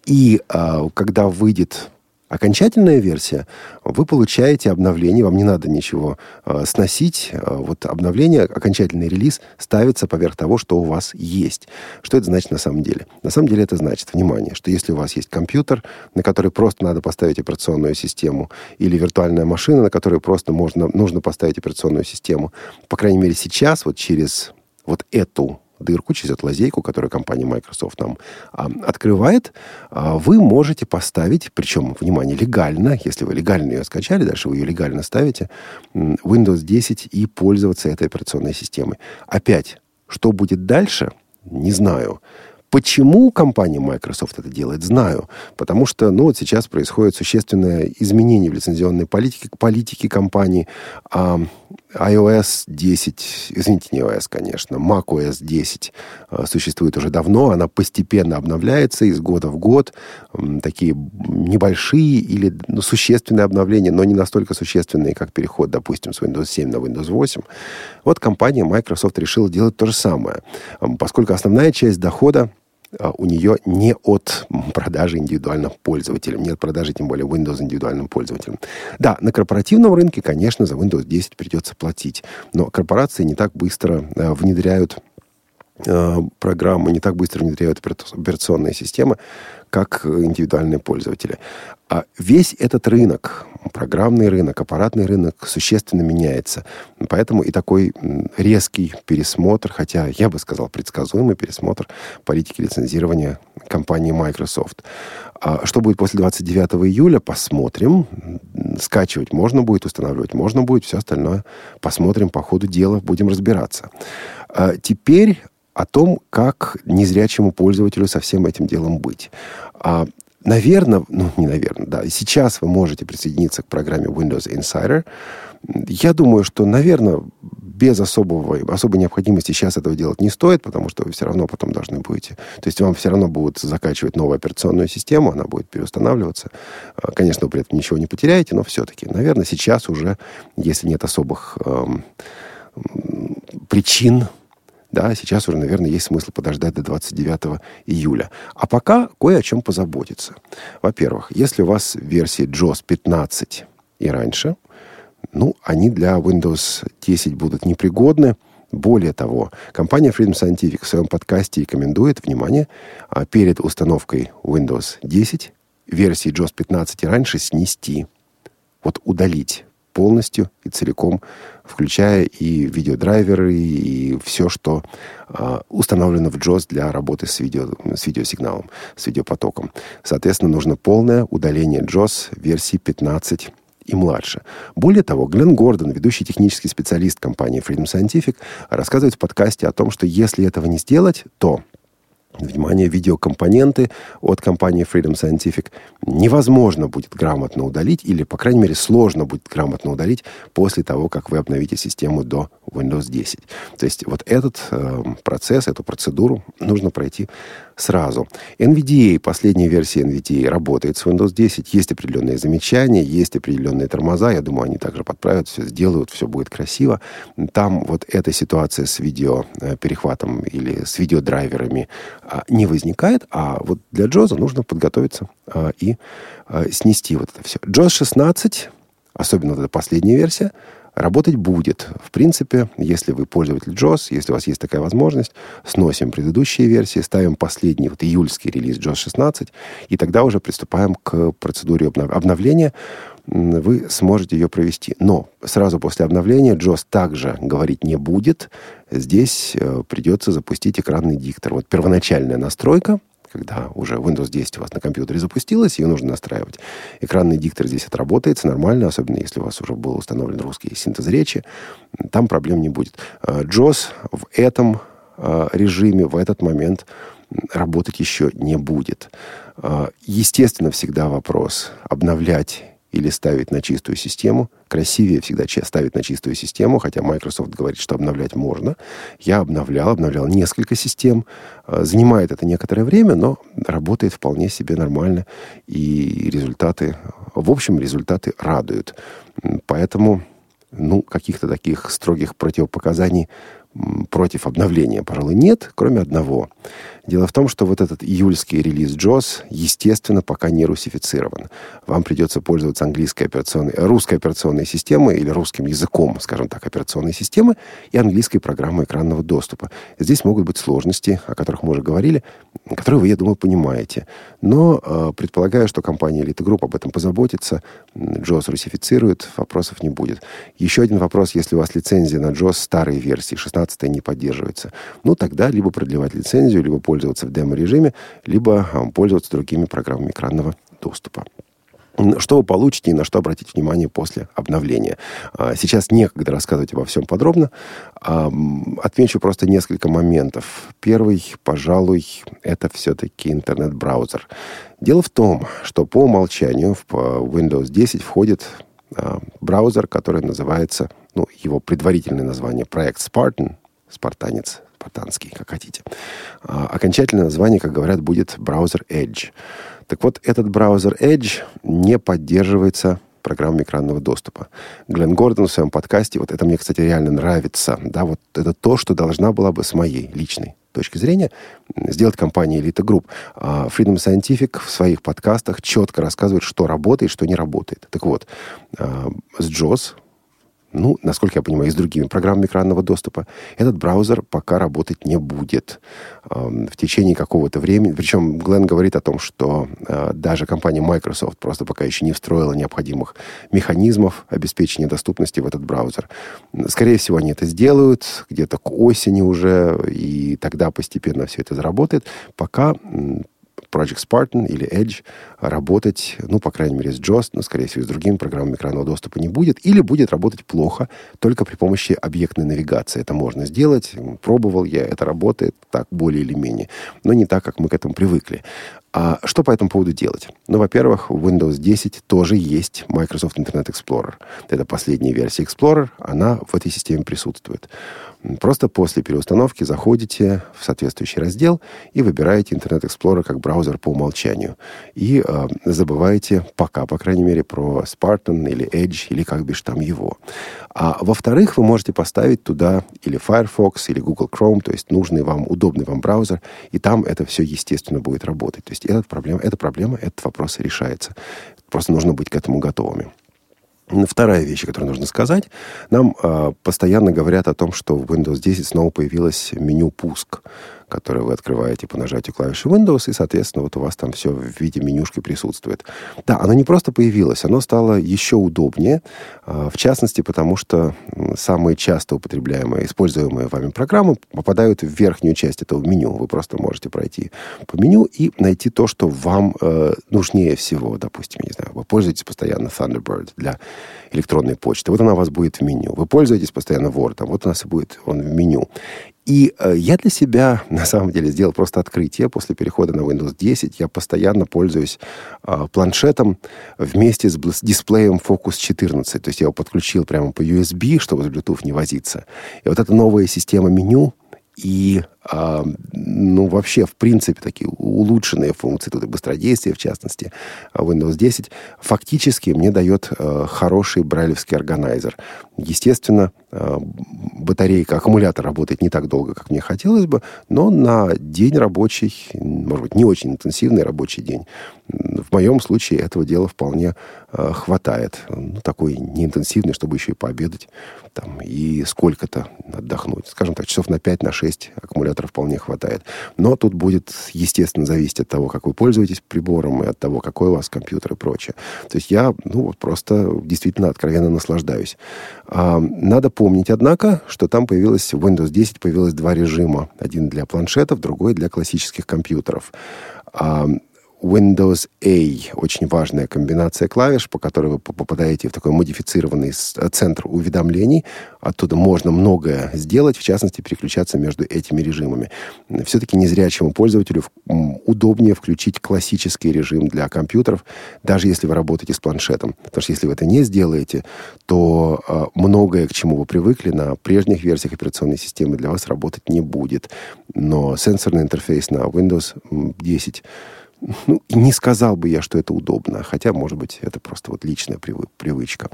И э, когда выйдет Окончательная версия, вы получаете обновление, вам не надо ничего э, сносить. Э, вот обновление, окончательный релиз ставится поверх того, что у вас есть. Что это значит на самом деле? На самом деле это значит, внимание, что если у вас есть компьютер, на который просто надо поставить операционную систему, или виртуальная машина, на которую просто можно, нужно поставить операционную систему, по крайней мере сейчас, вот через вот эту дырку, через эту лазейку, которую компания Microsoft нам а, открывает, а, вы можете поставить, причем, внимание, легально, если вы легально ее скачали, дальше вы ее легально ставите, Windows 10 и пользоваться этой операционной системой. Опять, что будет дальше, не знаю. Почему компания Microsoft это делает, знаю. Потому что, ну, вот сейчас происходит существенное изменение в лицензионной политике, политике компании. А, iOS 10, извините, не iOS, конечно, macOS 10 а, существует уже давно, она постепенно обновляется из года в год. Такие небольшие или ну, существенные обновления, но не настолько существенные, как переход, допустим, с Windows 7 на Windows 8. Вот компания Microsoft решила делать то же самое. Поскольку основная часть дохода у нее не от продажи индивидуальным пользователям, не от продажи, тем более, Windows индивидуальным пользователям. Да, на корпоративном рынке, конечно, за Windows 10 придется платить, но корпорации не так быстро э, внедряют э, программы, не так быстро внедряют операционные системы, как индивидуальные пользователи. А весь этот рынок, программный рынок, аппаратный рынок существенно меняется. Поэтому и такой резкий пересмотр, хотя я бы сказал предсказуемый пересмотр политики лицензирования компании Microsoft. А что будет после 29 июля, посмотрим. Скачивать можно будет, устанавливать можно будет, все остальное посмотрим по ходу дела, будем разбираться. А теперь о том, как незрячему пользователю со всем этим делом быть. А Наверное, ну не наверное, да, сейчас вы можете присоединиться к программе Windows Insider. Я думаю, что, наверное, без особого, особой необходимости сейчас этого делать не стоит, потому что вы все равно потом должны будете... То есть вам все равно будут закачивать новую операционную систему, она будет переустанавливаться. А, конечно, вы при этом ничего не потеряете, но все-таки, наверное, сейчас уже, если нет особых эм, причин да, сейчас уже, наверное, есть смысл подождать до 29 июля. А пока кое о чем позаботиться. Во-первых, если у вас версии JOS 15 и раньше, ну, они для Windows 10 будут непригодны. Более того, компания Freedom Scientific в своем подкасте рекомендует, внимание, а перед установкой Windows 10 версии JOS 15 и раньше снести. Вот удалить полностью и целиком, включая и видеодрайверы, и все, что э, установлено в JOS для работы с, видео, с видеосигналом, с видеопотоком. Соответственно, нужно полное удаление JOS версии 15 и младше. Более того, Глен Гордон, ведущий технический специалист компании Freedom Scientific, рассказывает в подкасте о том, что если этого не сделать, то Внимание, видеокомпоненты от компании Freedom Scientific невозможно будет грамотно удалить, или, по крайней мере, сложно будет грамотно удалить после того, как вы обновите систему до Windows 10. То есть вот этот э, процесс, эту процедуру нужно пройти сразу. NVDA, последняя версия NVDA работает с Windows 10. Есть определенные замечания, есть определенные тормоза. Я думаю, они также подправят, все сделают, все будет красиво. Там вот эта ситуация с видео э, или с видеодрайверами а, не возникает, а вот для Джоза нужно подготовиться а, и а, снести вот это все. Джоз 16, особенно вот эта последняя версия, работать будет. В принципе, если вы пользователь JOS, если у вас есть такая возможность, сносим предыдущие версии, ставим последний, вот июльский релиз JOS 16, и тогда уже приступаем к процедуре обновления. Вы сможете ее провести. Но сразу после обновления JOS также говорить не будет. Здесь э, придется запустить экранный диктор. Вот первоначальная настройка, когда уже Windows 10 у вас на компьютере запустилась, ее нужно настраивать. Экранный диктор здесь отработается нормально, особенно если у вас уже был установлен русский синтез речи. Там проблем не будет. JOS э, в этом э, режиме, в этот момент работать еще не будет. Э, естественно, всегда вопрос обновлять или ставить на чистую систему. Красивее всегда ставить на чистую систему, хотя Microsoft говорит, что обновлять можно. Я обновлял, обновлял несколько систем. А, занимает это некоторое время, но работает вполне себе нормально. И результаты, в общем, результаты радуют. Поэтому, ну, каких-то таких строгих противопоказаний против обновления? Пожалуй, нет, кроме одного. Дело в том, что вот этот июльский релиз JOS, естественно, пока не русифицирован. Вам придется пользоваться английской операционной, русской операционной системой или русским языком, скажем так, операционной системы и английской программой экранного доступа. Здесь могут быть сложности, о которых мы уже говорили, которые вы, я думаю, понимаете. Но э, предполагаю, что компания Elite Group об этом позаботится, JOS русифицирует, вопросов не будет. Еще один вопрос, если у вас лицензия на JOS старой версии, 16 не поддерживается, ну тогда либо продлевать лицензию, либо пользоваться в демо-режиме, либо а, пользоваться другими программами экранного доступа. Что вы получите и на что обратить внимание после обновления. А, сейчас некогда рассказывать обо всем подробно. А, отмечу просто несколько моментов. Первый, пожалуй, это все-таки интернет-браузер. Дело в том, что по умолчанию в Windows 10 входит браузер, который называется, ну, его предварительное название проект Spartan, спартанец спартанский, как хотите. А, окончательное название, как говорят, будет браузер Edge. Так вот, этот браузер Edge не поддерживается программами экранного доступа. Глен Гордон в своем подкасте, вот это мне, кстати, реально нравится, да, вот это то, что должна была бы с моей личной точки зрения сделать компания Elite Group. А Freedom Scientific в своих подкастах четко рассказывает, что работает, что не работает. Так вот, а, с JOS ну, насколько я понимаю, и с другими программами экранного доступа, этот браузер пока работать не будет в течение какого-то времени. Причем Глен говорит о том, что э, даже компания Microsoft просто пока еще не встроила необходимых механизмов обеспечения доступности в этот браузер. Скорее всего, они это сделают где-то к осени уже, и тогда постепенно все это заработает. Пока Project Spartan или Edge работать, ну, по крайней мере, с JOS, но, скорее всего, с другими программами экранного доступа не будет, или будет работать плохо только при помощи объектной навигации. Это можно сделать, пробовал я, это работает так более или менее, но не так, как мы к этому привыкли. А что по этому поводу делать? Ну, во-первых, в Windows 10 тоже есть Microsoft Internet Explorer. Это последняя версия Explorer, она в этой системе присутствует. Просто после переустановки заходите в соответствующий раздел и выбираете Internet Explorer как браузер по умолчанию. И э, забываете пока, по крайней мере, про Spartan или Edge, или как бишь там его. А во-вторых, вы можете поставить туда или Firefox, или Google Chrome, то есть нужный вам, удобный вам браузер, и там это все, естественно, будет работать. То есть эта проблема, эта проблема, этот вопрос решается. Просто нужно быть к этому готовыми. Вторая вещь, которую нужно сказать. Нам э, постоянно говорят о том, что в Windows 10 снова появилось меню «Пуск» которое вы открываете по нажатию клавиши Windows, и, соответственно, вот у вас там все в виде менюшки присутствует. Да, оно не просто появилось, оно стало еще удобнее, а, в частности, потому что самые часто употребляемые, используемые вами программы попадают в верхнюю часть этого меню. Вы просто можете пройти по меню и найти то, что вам э, нужнее всего. Допустим, не знаю, вы пользуетесь постоянно Thunderbird для электронной почты. Вот она у вас будет в меню. Вы пользуетесь постоянно Word, вот у нас и будет он в меню. И э, я для себя, на самом деле, сделал просто открытие. После перехода на Windows 10 я постоянно пользуюсь э, планшетом вместе с, дисплеем Focus 14. То есть я его подключил прямо по USB, чтобы с Bluetooth не возиться. И вот эта новая система меню и а, ну, вообще, в принципе, такие улучшенные функции, тут и быстродействие, в частности, Windows 10, фактически мне дает а, хороший брайлевский органайзер. Естественно, а, батарейка, аккумулятор работает не так долго, как мне хотелось бы, но на день рабочий, может быть, не очень интенсивный рабочий день, в моем случае этого дела вполне э, хватает. Ну, такой неинтенсивный, чтобы еще и пообедать там, и сколько-то отдохнуть. Скажем так, часов на 5, на 6 аккумулятора вполне хватает. Но тут будет, естественно, зависеть от того, как вы пользуетесь прибором и от того, какой у вас компьютер и прочее. То есть я ну, вот просто действительно откровенно наслаждаюсь. А, надо помнить, однако, что там появилось, в Windows 10 появилось два режима. Один для планшетов, другой для классических компьютеров. А, Windows A. Очень важная комбинация клавиш, по которой вы попадаете в такой модифицированный э, центр уведомлений. Оттуда можно многое сделать, в частности, переключаться между этими режимами. Все-таки незрячему пользователю удобнее включить классический режим для компьютеров, даже если вы работаете с планшетом. Потому что если вы это не сделаете, то э, многое, к чему вы привыкли на прежних версиях операционной системы, для вас работать не будет. Но сенсорный интерфейс на Windows 10 ну, не сказал бы я, что это удобно, хотя, может быть, это просто вот личная привычка.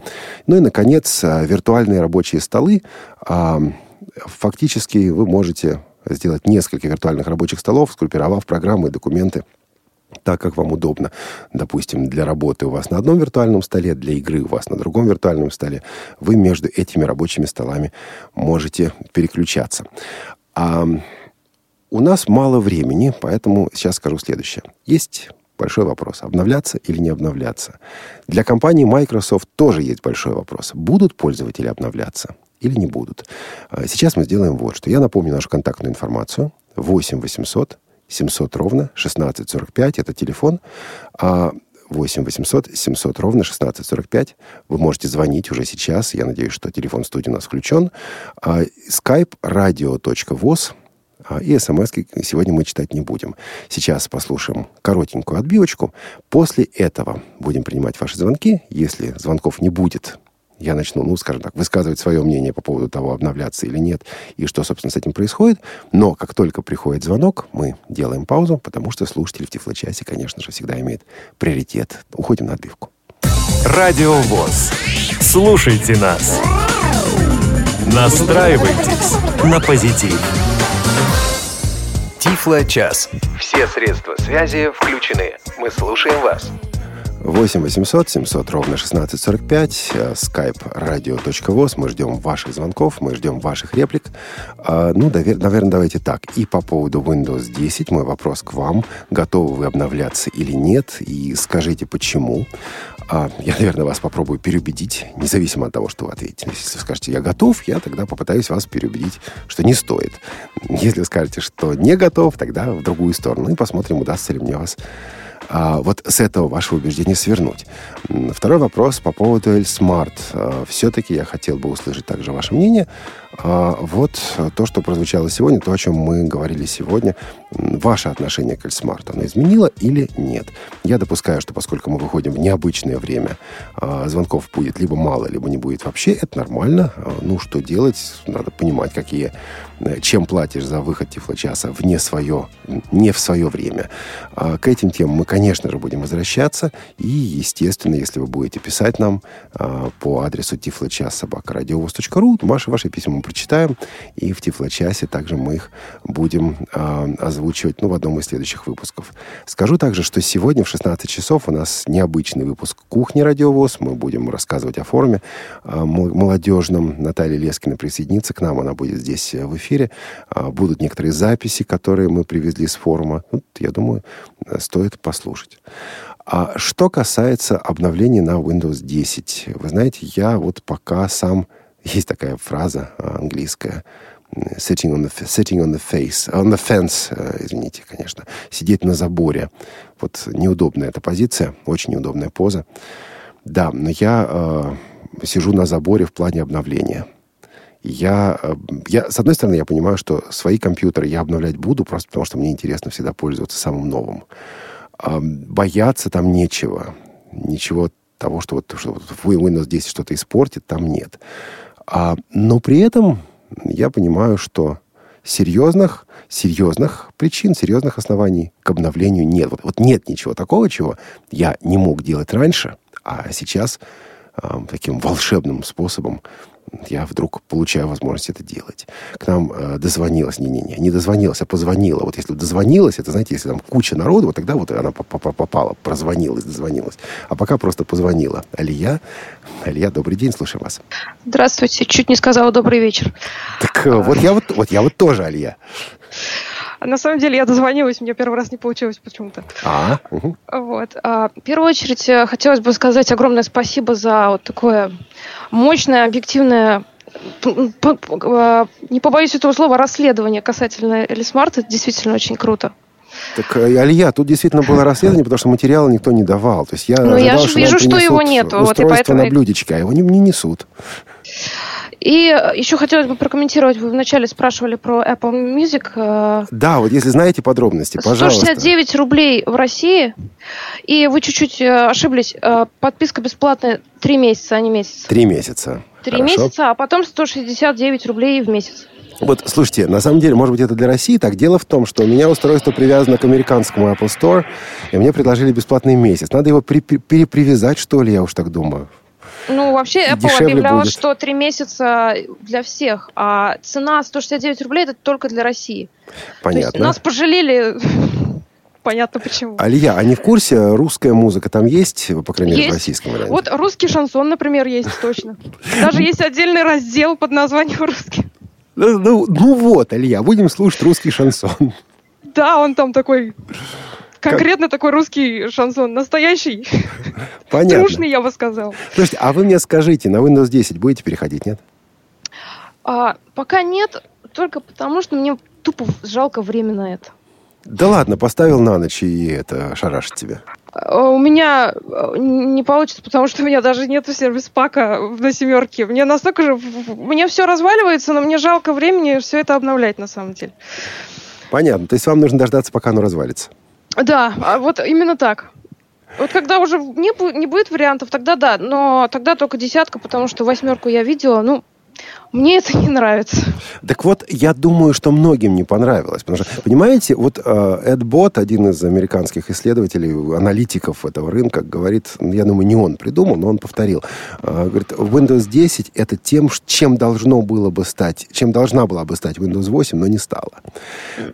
Ну и, наконец, а, виртуальные рабочие столы. А, фактически вы можете сделать несколько виртуальных рабочих столов, скруппировав программы и документы так, как вам удобно. Допустим, для работы у вас на одном виртуальном столе, для игры у вас на другом виртуальном столе. Вы между этими рабочими столами можете переключаться. А у нас мало времени, поэтому сейчас скажу следующее. Есть большой вопрос. Обновляться или не обновляться? Для компании Microsoft тоже есть большой вопрос. Будут пользователи обновляться или не будут? А сейчас мы сделаем вот что. Я напомню нашу контактную информацию. 8 800 700 ровно 1645. Это телефон. А 8 800 700 ровно 1645. Вы можете звонить уже сейчас. Я надеюсь, что телефон студии у нас включен. А, skype radio.voz и смс сегодня мы читать не будем. Сейчас послушаем коротенькую отбивочку. После этого будем принимать ваши звонки. Если звонков не будет, я начну, ну, скажем так, высказывать свое мнение по поводу того, обновляться или нет, и что, собственно, с этим происходит. Но как только приходит звонок, мы делаем паузу, потому что слушатель в Тифлочасе, конечно же, всегда имеет приоритет. Уходим на отбивку. Радио ВОЗ. Слушайте нас. Настраивайтесь на позитив. Тифло-час. Все средства связи включены. Мы слушаем вас. 8 800 700 ровно 1645, skype radio.voz. Мы ждем ваших звонков, мы ждем ваших реплик. А, ну, наверное, давайте так. И по поводу Windows 10 мой вопрос к вам. Готовы вы обновляться или нет? И скажите, почему? А, я, наверное, вас попробую переубедить, независимо от того, что вы ответите. Если вы скажете, я готов, я тогда попытаюсь вас переубедить, что не стоит. Если скажете, что не готов, тогда в другую сторону. И посмотрим, удастся ли мне вас а, вот с этого вашего убеждения свернуть. Второй вопрос по поводу L-Smart. А, все-таки я хотел бы услышать также ваше мнение. А, вот то, что прозвучало сегодня, то, о чем мы говорили сегодня. Ваше отношение к L-Smart, оно изменило или нет? Я допускаю, что поскольку мы выходим в необычное время, а, звонков будет либо мало, либо не будет вообще. Это нормально. А, ну, что делать? Надо понимать, какие Э, чем платишь за выход тифлочаса вне свое, не в свое время. К этим темам мы, конечно же, будем возвращаться. И, естественно, если вы будете писать нам по адресу тифлочас.собакарадиовоз.ру, то ваши, ваши письма прочитаем. И в тифлочасе также мы их будем а, озвучивать ну, в одном из следующих выпусков. Скажу также, что сегодня в 16 часов у нас необычный выпуск «Кухни Радиовоз». Мы будем рассказывать о форуме молодежном. Наталья Лескина присоединится к нам. Она будет здесь в эфире. А, будут некоторые записи, которые мы привезли с форума. Вот, я думаю, стоит послушать. А что касается обновления на Windows 10, вы знаете, я вот пока сам... Есть такая фраза английская, sitting on the, sitting on the face, on the fence, э, извините, конечно, сидеть на заборе. Вот неудобная эта позиция, очень неудобная поза. Да, но я э, сижу на заборе в плане обновления я, э, я, с одной стороны, я понимаю, что свои компьютеры я обновлять буду, просто потому что мне интересно всегда пользоваться самым новым. А бояться там нечего. Ничего того, что вот, что Windows 10 что-то испортит, там нет. А, но при этом я понимаю, что серьезных, серьезных причин, серьезных оснований к обновлению нет. Вот, вот нет ничего такого, чего я не мог делать раньше, а сейчас э, таким волшебным способом я вдруг получаю возможность это делать. К нам э, дозвонилась, не-не-не, не дозвонилась, а позвонила. Вот если дозвонилась, это, знаете, если там куча народу, вот тогда вот она попала, прозвонилась, дозвонилась. А пока просто позвонила. Алия, Алия, добрый день, слушаем вас. Здравствуйте, чуть не сказала добрый вечер. Так э, вот я вот, вот я вот тоже Алия. На самом деле я дозвонилась, мне первый раз не получилось почему-то. А, угу. Вот. А, в первую очередь э, хотелось бы сказать огромное спасибо за вот такое мощное, объективное а, не побоюсь этого слова, расследование касательно Элисмарта. Это действительно очень круто. Так, э, Алия, тут действительно было расследование, потому что материала никто не давал. То есть я ну, ожидал, я же вижу, что его нет. Устройство вот, и поэтому... на блюдечке, а его не, не несут. И еще хотелось бы прокомментировать, вы вначале спрашивали про Apple Music. Э, да, вот если знаете подробности, пожалуйста. 169 рублей в России, и вы чуть-чуть э, ошиблись, э, подписка бесплатная 3 месяца, а не месяц. 3 месяца. 3 месяца, а потом 169 рублей в месяц. Вот, слушайте, на самом деле, может быть, это для России так. Дело в том, что у меня устройство привязано к американскому Apple Store, и мне предложили бесплатный месяц. Надо его при- перепривязать, что ли, я уж так думаю. Ну, вообще Apple объявляла, будет. что три месяца для всех, а цена 169 рублей это только для России. Понятно. То есть нас пожалели понятно почему. Алия, а не в курсе, русская музыка там есть, по крайней мере, в российском варианте? Вот русский шансон, например, есть точно. Даже есть отдельный раздел под названием «Русский». Ну, ну, ну вот, Алия, будем слушать русский шансон. Да, он там такой Конкретно такой русский шансон. Настоящий. Понятно. Трушный, я бы сказал. Слушайте, а вы мне скажите, на Windows 10 будете переходить, нет? А, пока нет, только потому что мне тупо жалко время на это. Да ладно, поставил на ночь и это шарашит тебя. А, у меня э, не получится, потому что у меня даже нету сервис-пака на семерке. Мне настолько же... Мне все разваливается, но мне жалко времени все это обновлять на самом деле. Понятно. То есть вам нужно дождаться, пока оно развалится. Да, а вот именно так. Вот когда уже не, не будет вариантов, тогда да, но тогда только десятка, потому что восьмерку я видела, ну, мне это не нравится. Так вот, я думаю, что многим не понравилось. Потому что, понимаете, вот э, Эд Бот, один из американских исследователей, аналитиков этого рынка, говорит, я думаю, не он придумал, но он повторил. Э, говорит, Windows 10 это тем, чем должно было бы стать, чем должна была бы стать Windows 8, но не стала.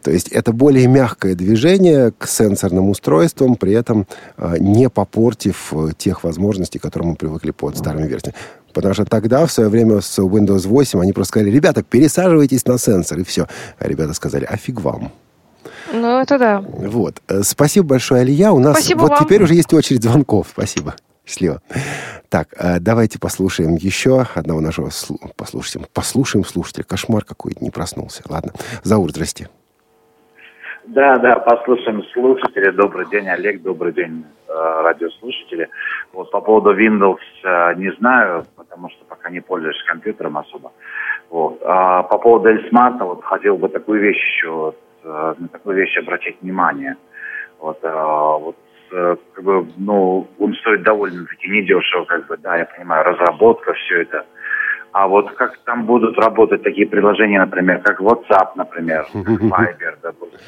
То есть это более мягкое движение к сенсорным устройствам, при этом э, не попортив тех возможностей, к которым мы привыкли под старыми версиями. Потому что тогда, в свое время с Windows 8, они просто сказали, ребята, пересаживайтесь на сенсор, и все. А ребята сказали, а фиг вам. Ну, это да. Вот. Э, спасибо большое, Алия. У нас Спасибо вот вам. теперь уже есть очередь звонков. Спасибо. Счастливо. Так, э, давайте послушаем еще одного нашего... Послушаем, послушаем слушателя. Кошмар какой-то, не проснулся. Ладно. Заур, здрасте. Да, да, послушаем слушатели. Добрый день, Олег, добрый день, э, радиослушатели. Вот по поводу Windows э, не знаю, потому что пока не пользуюсь компьютером особо. Вот. А по поводу Эльсмарта, вот хотел бы такую вещь еще, вот, э, на такую вещь обратить внимание. Вот, э, вот как бы, ну, он стоит довольно-таки недешево, как бы, да, я понимаю, разработка, все это. А вот как там будут работать такие приложения, например, как WhatsApp, например, Viber, допустим.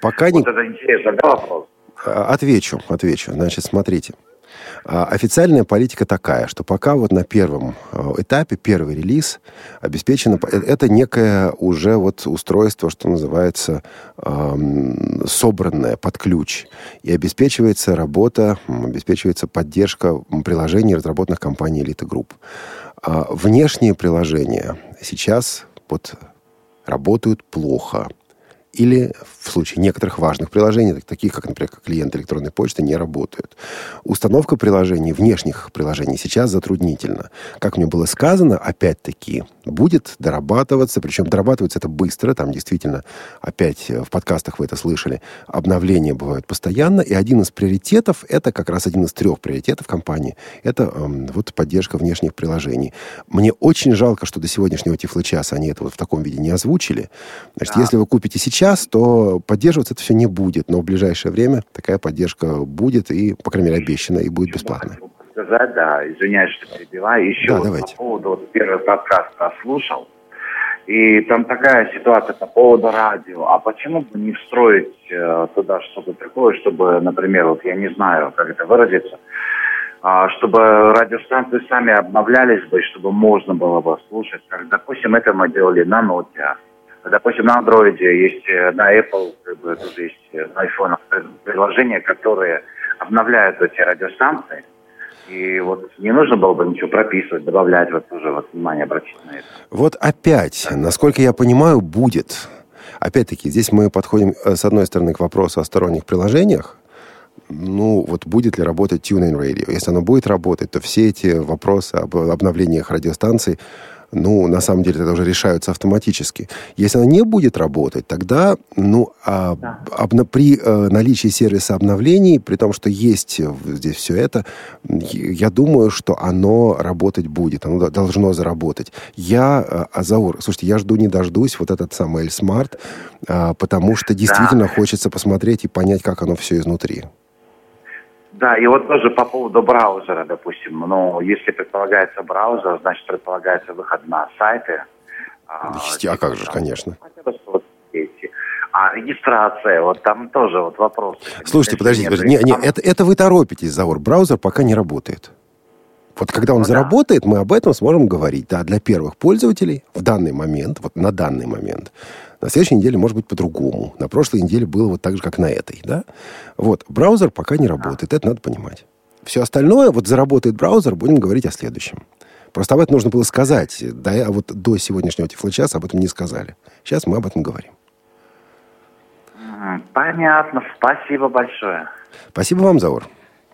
Пока не... Вот это интересно, да, вопрос? А, отвечу, отвечу. Значит, смотрите. А, официальная политика такая, что пока вот на первом а, этапе, первый релиз обеспечено, э, это некое уже вот устройство, что называется, собранное под ключ. И обеспечивается работа, обеспечивается поддержка приложений, разработанных компанией Elite Group. А внешние приложения сейчас вот работают плохо или в случае некоторых важных приложений, таких как, например, как клиент электронной почты, не работают. Установка приложений, внешних приложений сейчас затруднительна. Как мне было сказано, опять-таки, будет дорабатываться, причем дорабатывается это быстро, там действительно, опять э, в подкастах вы это слышали, обновления бывают постоянно, и один из приоритетов, это как раз один из трех приоритетов компании, это эм, вот поддержка внешних приложений. Мне очень жалко, что до сегодняшнего Тифлы-часа они это вот в таком виде не озвучили. Значит, да. если вы купите сейчас, то поддерживаться это все не будет, но в ближайшее время такая поддержка будет и, по крайней мере, обещана и будет бесплатная сказать, да, извиняюсь, что перебиваю. Еще да, вот давайте. по поводу вот, первый подкаст прослушал. И там такая ситуация по поводу радио. А почему бы не встроить э, туда что-то такое, чтобы, например, вот я не знаю, как это выразиться, э, чтобы радиостанции сами обновлялись бы, чтобы можно было бы слушать. Как, допустим, это мы делали на ноте. Допустим, на Android есть, э, на Apple как бы, тоже есть, э, на iPhone приложения, которые обновляют эти радиостанции. И вот не нужно было бы ничего прописывать, добавлять, вот тоже вот внимание обратить на это. Вот опять, насколько я понимаю, будет. Опять-таки, здесь мы подходим, э, с одной стороны, к вопросу о сторонних приложениях, ну, вот будет ли работать TuneIn Radio. Если оно будет работать, то все эти вопросы об обновлениях радиостанций ну, на самом деле, это уже решаются автоматически. Если она не будет работать, тогда, ну, а, да. обна, при э, наличии сервиса обновлений, при том, что есть здесь все это, я думаю, что оно работать будет, оно должно заработать. Я, э, Азаур, слушайте, я жду не дождусь вот этот самый L-Smart, э, потому что действительно да. хочется посмотреть и понять, как оно все изнутри. Да, и вот тоже по поводу браузера, допустим. Ну, если предполагается браузер, значит предполагается выход на сайты. А, а как же, конечно. А регистрация, вот там тоже вот вопрос. Слушайте, подождите, подождите. Не, не, это, это вы торопитесь, Заур. Браузер пока не работает. Вот когда он Ну да. заработает, мы об этом сможем говорить. Да, для первых пользователей в данный момент, вот на данный момент, на следующей неделе может быть по-другому. На прошлой неделе было вот так же, как на этой, да? Вот, браузер пока не работает, это надо понимать. Все остальное, вот заработает браузер, будем говорить о следующем. Просто об этом нужно было сказать. Да, а вот до сегодняшнего тифлочаса об этом не сказали. Сейчас мы об этом говорим. Понятно, спасибо большое. Спасибо вам, Заур.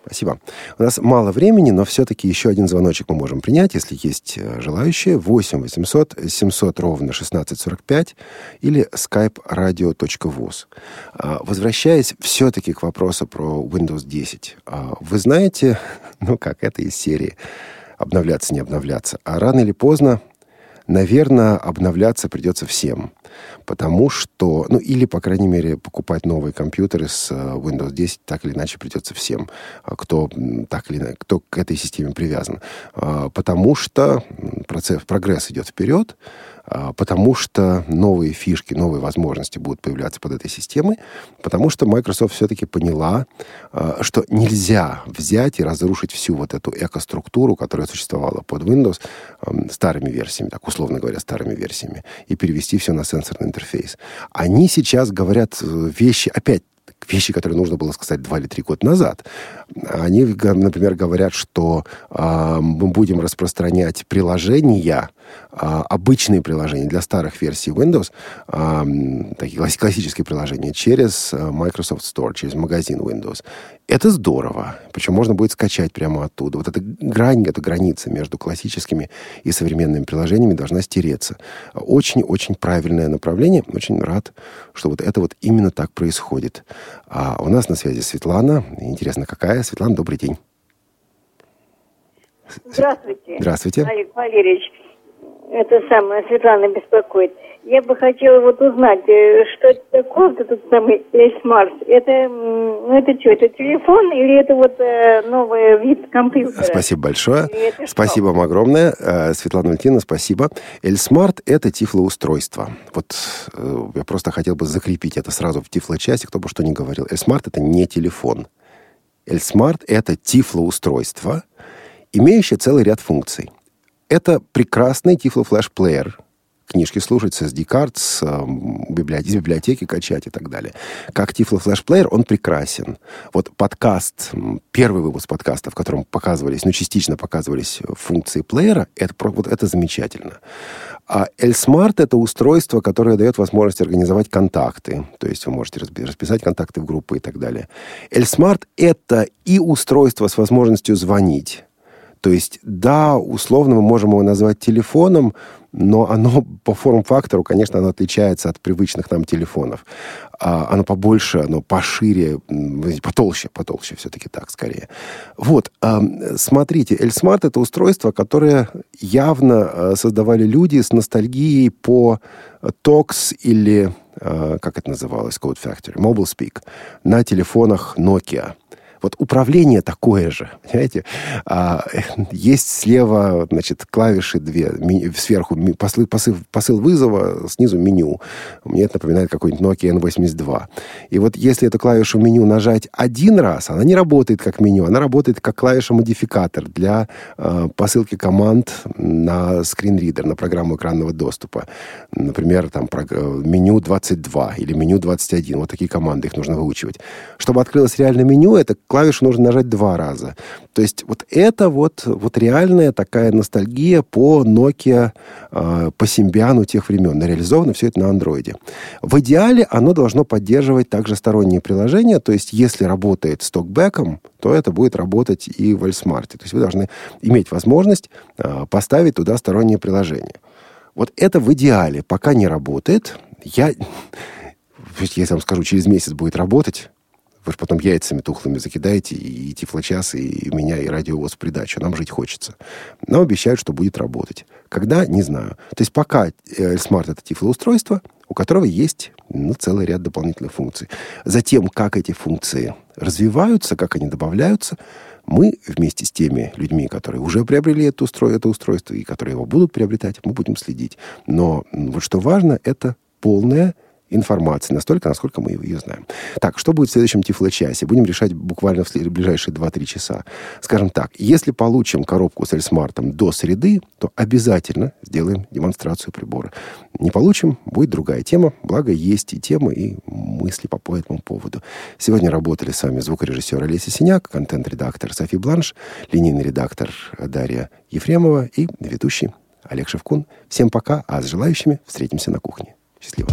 Спасибо. У нас мало времени, но все-таки еще один звоночек мы можем принять, если есть э, желающие. 8 800 700 ровно 1645 или skype radio.voz. А, Возвращаясь все-таки к вопросу про Windows 10. А, Вы знаете, ну как, это из серии обновляться, не обновляться. А рано или поздно, наверное, обновляться придется всем. Потому что, ну или, по крайней мере, покупать новые компьютеры с э, Windows 10 так или иначе придется всем, а, кто так или иначе, кто к этой системе привязан. А, Потому что процесс, прогресс идет вперед, потому что новые фишки, новые возможности будут появляться под этой системой, потому что Microsoft все-таки поняла, а, что нельзя взять и разрушить всю вот эту экоструктуру, которая существовала под Windows старыми версиями, так условно говоря, старыми версиями, и перевести все на сенсорный интерфейс. Они сейчас говорят э, вещи, опять вещи, которые нужно было сказать два или три года назад. Они, например, говорят, что а, мы будем распространять приложения, а, обычные приложения для старых версий Windows, а, такие класс- классические приложения, через а, Microsoft Store, через магазин Windows. Это здорово. Причем можно будет скачать прямо оттуда. Вот эта грань, эта граница между классическими и современными приложениями должна стереться. Очень-очень правильное направление. Очень рад, что вот это вот именно так происходит. А у нас на связи Светлана. Интересно, какая? Светлана, добрый день. Здравствуйте. Здравствуйте. Олег Валерьевич. Это самое, Светлана беспокоит. Я бы хотела вот узнать, э, что это такое, вот этот самый Эльсмарс. Это, ну это что, это телефон или это вот э, новый вид компьютера? Спасибо большое. Что? Спасибо вам огромное. Э, Светлана Валентиновна, спасибо. ElSmart — это тифлоустройство. Вот э, я просто хотел бы закрепить это сразу в тифлочасе, кто бы что ни говорил. ElSmart — это не телефон. ElSmart — это тифлоустройство, имеющее целый ряд функций. Это прекрасный тифло-флеш-плеер, книжки слушать с SD-карт, с эм, библиотеки, из библиотеки качать и так далее. Как плеер он прекрасен. Вот подкаст, первый выпуск подкаста, в котором показывались, ну, частично показывались функции плеера, это, вот это замечательно. А L-Smart это устройство, которое дает возможность организовать контакты. То есть вы можете распи- расписать контакты в группы и так далее. L-Smart это и устройство с возможностью звонить. То есть, да, условно мы можем его назвать телефоном, но оно по форм-фактору, конечно, оно отличается от привычных нам телефонов. А, оно побольше, оно пошире, потолще, потолще все-таки так скорее. Вот, ам, смотрите, L-Smart это устройство, которое явно э, создавали люди с ностальгией по TOX или, э, как это называлось, Code Factory, Mobile Speak, на телефонах Nokia. Вот управление такое же, понимаете? А, есть слева, значит, клавиши две, ми- сверху ми- посыл, посыл, посыл вызова, снизу меню. Мне это напоминает какой-нибудь Nokia N82. И вот если эту клавишу меню нажать один раз, она не работает как меню, она работает как клавиша-модификатор для э, посылки команд на скринридер, на программу экранного доступа. Например, там прог- э, меню 22 или меню 21. Вот такие команды, их нужно выучивать. Чтобы открылось реальное меню, это клавишу нужно нажать два раза. То есть вот это вот, вот реальная такая ностальгия по Nokia, э, по Symbian тех времен. Реализовано все это на андроиде. В идеале оно должно поддерживать также сторонние приложения. То есть если работает с токбеком, то это будет работать и в Эльсмарте. То есть вы должны иметь возможность э, поставить туда сторонние приложения. Вот это в идеале. Пока не работает. Я, если я вам скажу, через месяц будет работать, вы же потом яйцами тухлыми закидаете, и тифлочас, и меня, и радиовоз в придачу. Нам жить хочется. Нам обещают, что будет работать. Когда? Не знаю. То есть пока э, Smart это тифлоустройство, у которого есть ну, целый ряд дополнительных функций. Затем, как эти функции развиваются, как они добавляются, мы вместе с теми людьми, которые уже приобрели это, устро... это устройство и которые его будут приобретать, мы будем следить. Но вот что важно, это полная информации настолько, насколько мы ее знаем. Так, что будет в следующем Тифло-часе? Будем решать буквально в ближайшие 2-3 часа. Скажем так, если получим коробку с Эльсмартом до среды, то обязательно сделаем демонстрацию прибора. Не получим, будет другая тема. Благо, есть и темы, и мысли по, этому поводу. Сегодня работали с вами звукорежиссер Олеся Синяк, контент-редактор Софи Бланш, линейный редактор Дарья Ефремова и ведущий Олег Шевкун. Всем пока, а с желающими встретимся на кухне. Счастливо.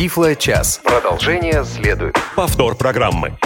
Тифло час. Продолжение следует. Повтор программы.